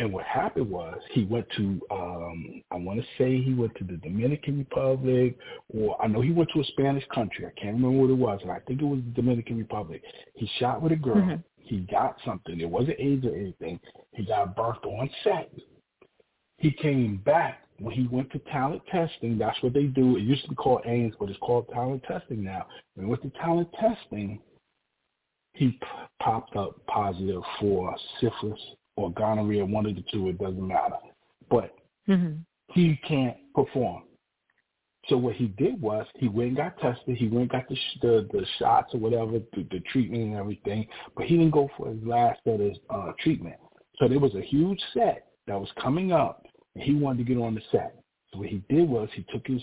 And what happened was he went to, um, I want to say he went to the Dominican Republic, or I know he went to a Spanish country. I can't remember what it was, and I think it was the Dominican Republic. He shot with a girl. Mhm. He got something. It wasn't AIDS or anything. He got birthed on set. He came back when he went to talent testing. That's what they do. It used to be called AIM, but it's called talent testing now. When he went to talent testing, he p- popped up positive for syphilis or gonorrhea, one of the two. It doesn't matter. But Mhm. he can't perform. So what he did was he went and got tested. He went and got the sh- the, the shots or whatever, the, the treatment and everything. But he didn't go for his last set of uh, treatment. So there was a huge set that was coming up, and he wanted to get on the set. So what he did was he took his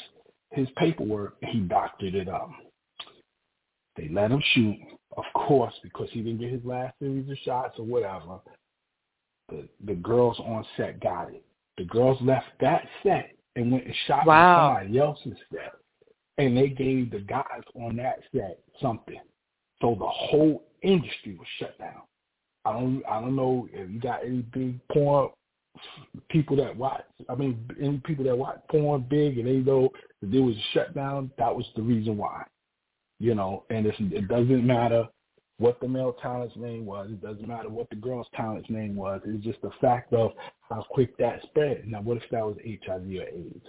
his paperwork and he doctored it up. They let him shoot, of course, because he didn't get his last series of shots or whatever. The the girls on set got it. The girls left that set and went and shot Wow. somebody else's set. And they gave the guys on that set something. So the whole industry was shut down. I don't I don't know if you got any big porn people that watch I mean any people that watch porn big and they know that there was a shutdown, that was the reason why. You know, and it's, it doesn't matter what the male talent's name was. It doesn't matter what the girl's talent's name was. It's just the fact of how quick that spread. Now, what if that was HIV or AIDS?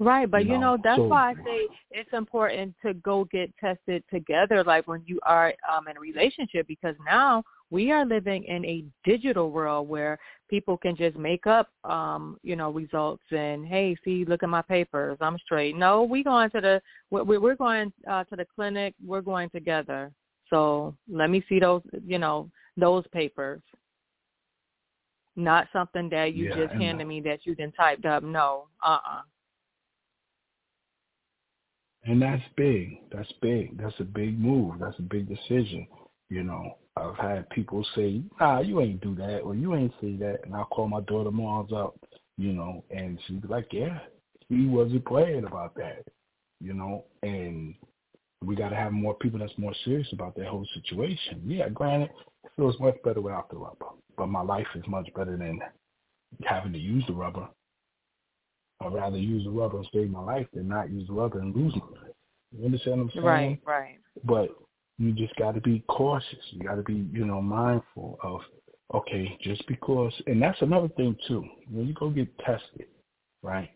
Right, but You you know, know that's so- why I say it's important to go get tested together, like when you are um, in a relationship, because now we are living in a digital world where people can just make up, um, you know, results and hey, see, look at my papers, I'm straight. No, we going to the we- we're going uh, to the clinic, we're going together. So let me see those, you know, those papers. Not something that you Yeah, just and- handed me that you then typed up. No, uh, uh And that's big. That's big. That's a big move. That's a big decision. You know, I've had people say, "Nah, you ain't do that," or "You ain't say that," and I'll call my daughter Mars up, you know, and she's like, "Yeah, he wasn't playing about that," you know, and we got to have more people that's more serious about that whole situation. Yeah, granted, it feels much better without the rubber, but my life is much better than having to use the rubber. I'd rather use the rubber and save my life than not use the rubber and lose my life. You understand what I'm saying? right, right. But you just got to be cautious. You got to be, you know, mindful of, okay, just because, and that's another thing too. When you go get tested, right?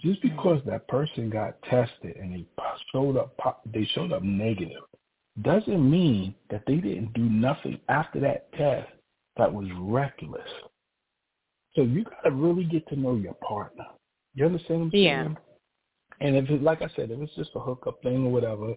Just because that person got tested and they showed up, po- they showed up negative, doesn't mean that they didn't do nothing after that test that was reckless. So you got to really get to know your partner. You understand what I'm saying? Yeah. And if it, like I said, if it's just a hookup thing or whatever,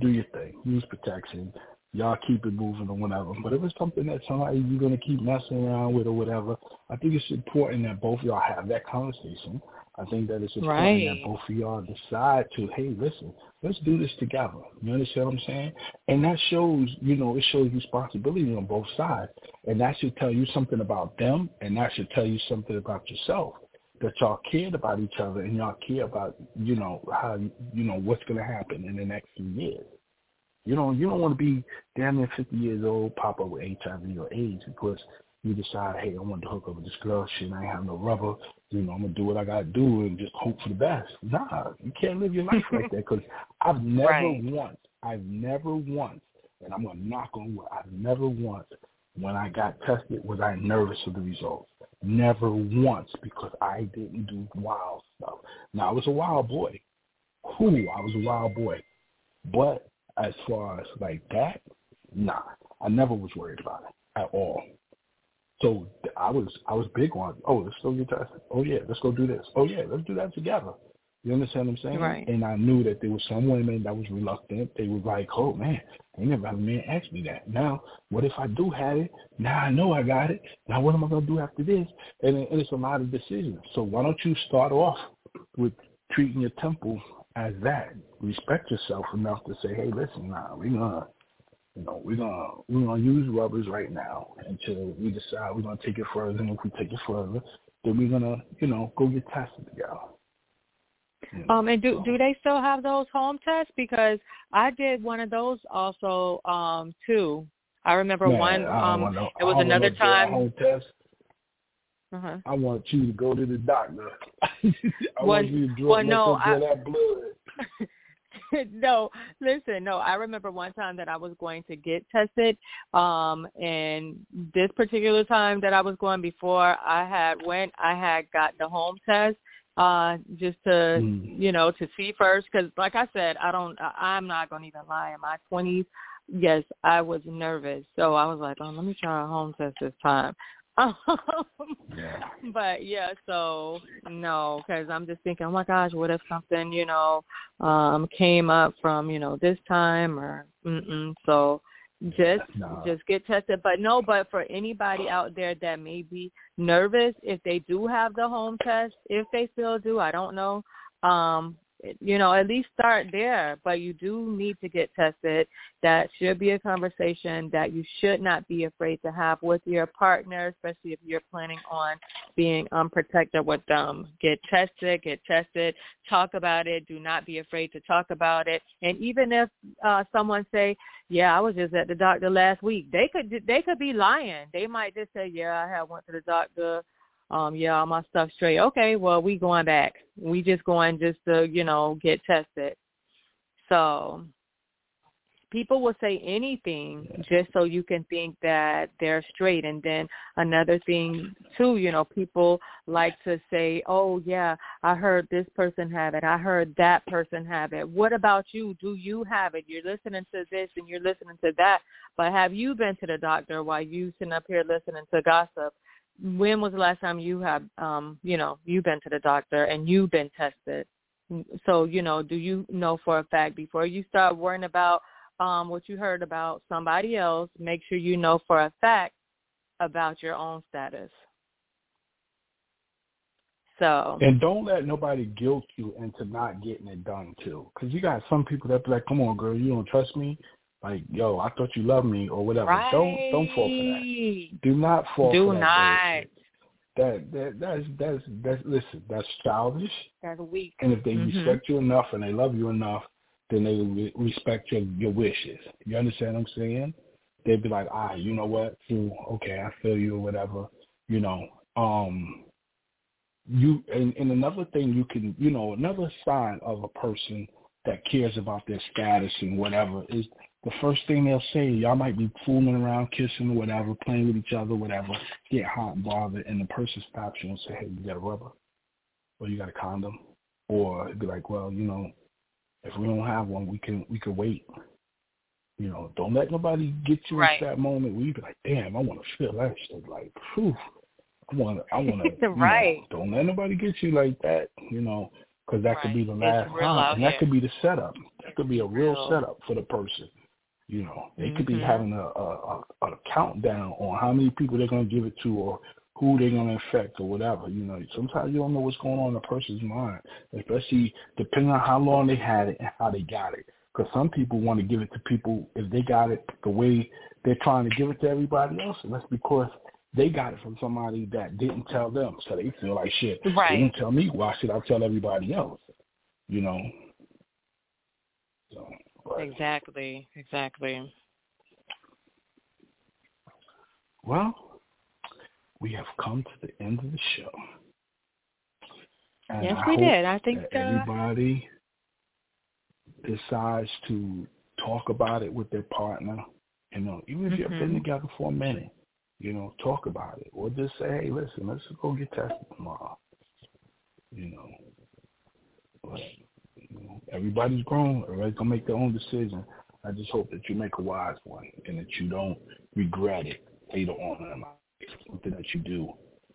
do your thing. Use protection. Y'all keep it moving or whatever. But if it's something that somebody you're gonna keep messing around with or whatever, I think it's important that both of y'all have that conversation. I think that it's important Right. that both of y'all decide to, hey, listen, let's do this together. You understand what I'm saying? And that shows, you know, it shows responsibility on both sides. And that should tell you something about them, and that should tell you something about yourself that y'all cared about each other and y'all care about, you know, how you know what's going to happen in the next few years. You know, you don't want to be damn near 50 years old, pop up with HIV or AIDS because you decide, hey, I want to hook up with this girl. I ain't have no rubber. You know, I'm gonna do what I gotta do and just hope for the best. Nah, you can't live your life like that because *laughs* I've never Right. once, I've never once, and I'm gonna knock on wood, I've never once when I got tested was I nervous of the results. Never once because I didn't do wild stuff. Now I was a wild boy. Who I was a wild boy. But as far as like that, nah. I never was worried about it at all. So I was I was big on, oh, let's go get tested. Oh yeah, let's go do this. Oh yeah, let's do that together. You understand what I'm saying? Right. And I knew that there was some women that was reluctant. They was like, oh, man, I never had a man ask me that. Now, what if I do have it? Now I know I got it. Now what am I going to do after this? And, and it's a lot of decisions. So why don't you start off with treating your temple as that? Respect yourself enough to say, hey, listen, nah, we're going to you know, we're gonna we're gonna use rubbers right now until we decide we're gonna take it further. And if we take it further, then we're gonna, you know, go get tested together. Um, and do do they still have those home tests? Because I did one of those also um too. I remember Man, one. I Um, no, it was another time. Home test. Uh-huh. I want you to go to the doctor. *laughs* I Well- want you to draw, well, no, I- that blood. *laughs* *laughs* no, listen, no, I remember one time that I was going to get tested. Um and this particular time that I was going before I had went, I had got the home test uh just to Mm. you know to see first cuz like I said, I don't I, I'm not going to even lie in my 20s yes, I was nervous. So I was like, "Oh, let me try a home test this time." Um, Yeah. *laughs* but yeah, so no, because I'm just thinking, oh my gosh, what if something, you know, um, came up from, you know, this time or, mm-mm. so just No. just get tested. But no, but for anybody out there that may be nervous, if they do have the home test, if they still do, I don't know. Um, you know, at least start there. But you do need to get tested. That should be a conversation that you should not be afraid to have with your partner, especially if you're planning on being unprotected with them. Get tested, get tested, talk about it. Do not be afraid to talk about it. And even if uh someone say, "Yeah, I was just at the doctor last week," they could they could be lying. They might just say, "Yeah, I have went to the doctor." Um, yeah, all my stuff straight. Okay, well, we going back. We just going just to, you know, get tested. So people will say anything just so you can think that they're straight. And then another thing too, you know, people like to say, "Oh yeah, I heard this person have it. I heard that person have it. What about you? Do you have it? You're listening to this and you're listening to that, but have you been to the doctor while you sitting up here listening to gossip?" When was the last time you have, um, you know, you've been to the doctor and you've been tested? So, you know, do you know for a fact before you start worrying about um, what you heard about somebody else, make sure you know for a fact about your own status. So And don't let nobody guilt you into not getting it done too. Because you got some people that be like, "Come on, girl, you don't trust me." Like, yo, I thought you loved me or whatever. right. Don't don't fall for that. Do not fall Do for that. not. That that that's that's that's listen. That's childish. That's weak. And if they Mhm. respect you enough and they love you enough, then they re- respect your your wishes. You understand what I'm saying? They'd be like, ah, you know what? Phew, okay, I feel you or whatever. You know, um, you and, and another thing you can, you know, another sign of a person that cares about their status and whatever is the first thing they'll say. Y'all might be fooling around, kissing or whatever, playing with each other, whatever. Get hot and bothered, and the person stops you and say, "Hey, you got a rubber, or you got a condom," or it'd be like, "Well, you know, if we don't have one, we can we can wait." You know, don't let nobody get you Right. at that moment where you be like, "Damn, I want to feel that shit." Like, phew, I want to, I want to. *laughs* Right. don't let nobody get you like that. You know, because that could be the last time, and that could be the setup. That could be a real Real. setup for the person. You know, they could be Mhm. having a, a, a, a countdown on how many people they're going to give it to or who they're going to infect or whatever. You know, sometimes you don't know what's going on in a person's mind, especially depending on how long they had it and how they got it. Because some people want to give it to people if they got it the way they're trying to give it to everybody else, and that's because they got it from somebody that didn't tell them, so they feel like shit. Right. They didn't tell me. Why should I tell everybody else? You know. So, Exactly. Exactly. well, we have come to the end of the show. And yes, I we did. I think that uh, everybody decides to talk about it with their partner. You know, even if you've been together for a minute, you know, talk about it, or just say, "Hey, listen, let's go get tested tomorrow." You know, but you know, everybody's grown. Everybody's gonna make their own decision. I just hope that you make a wise one and that you don't regret it later on in life. Something that you do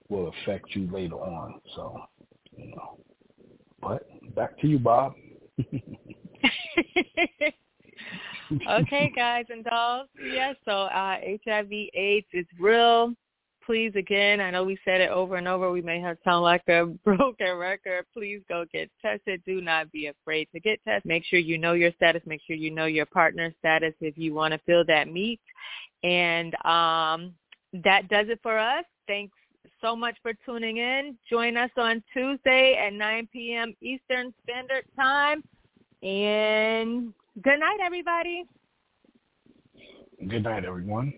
will affect you later on. So, you know. But back to you, Bob. *laughs* okay, guys and dolls. Yes, yeah, so uh, HIV AIDS is real. Please, again, I know we said it over and over. We may have sound like a *laughs* broken record. Please go get tested. Do not be afraid to get tested. Make sure you know your status. Make sure you know your partner's status if you want to fill that meet. And um, that does it for us. Thanks so much for tuning in. Join us on Tuesday at 9 p.m. Eastern Standard Time. And good night, everybody. Good night, everyone.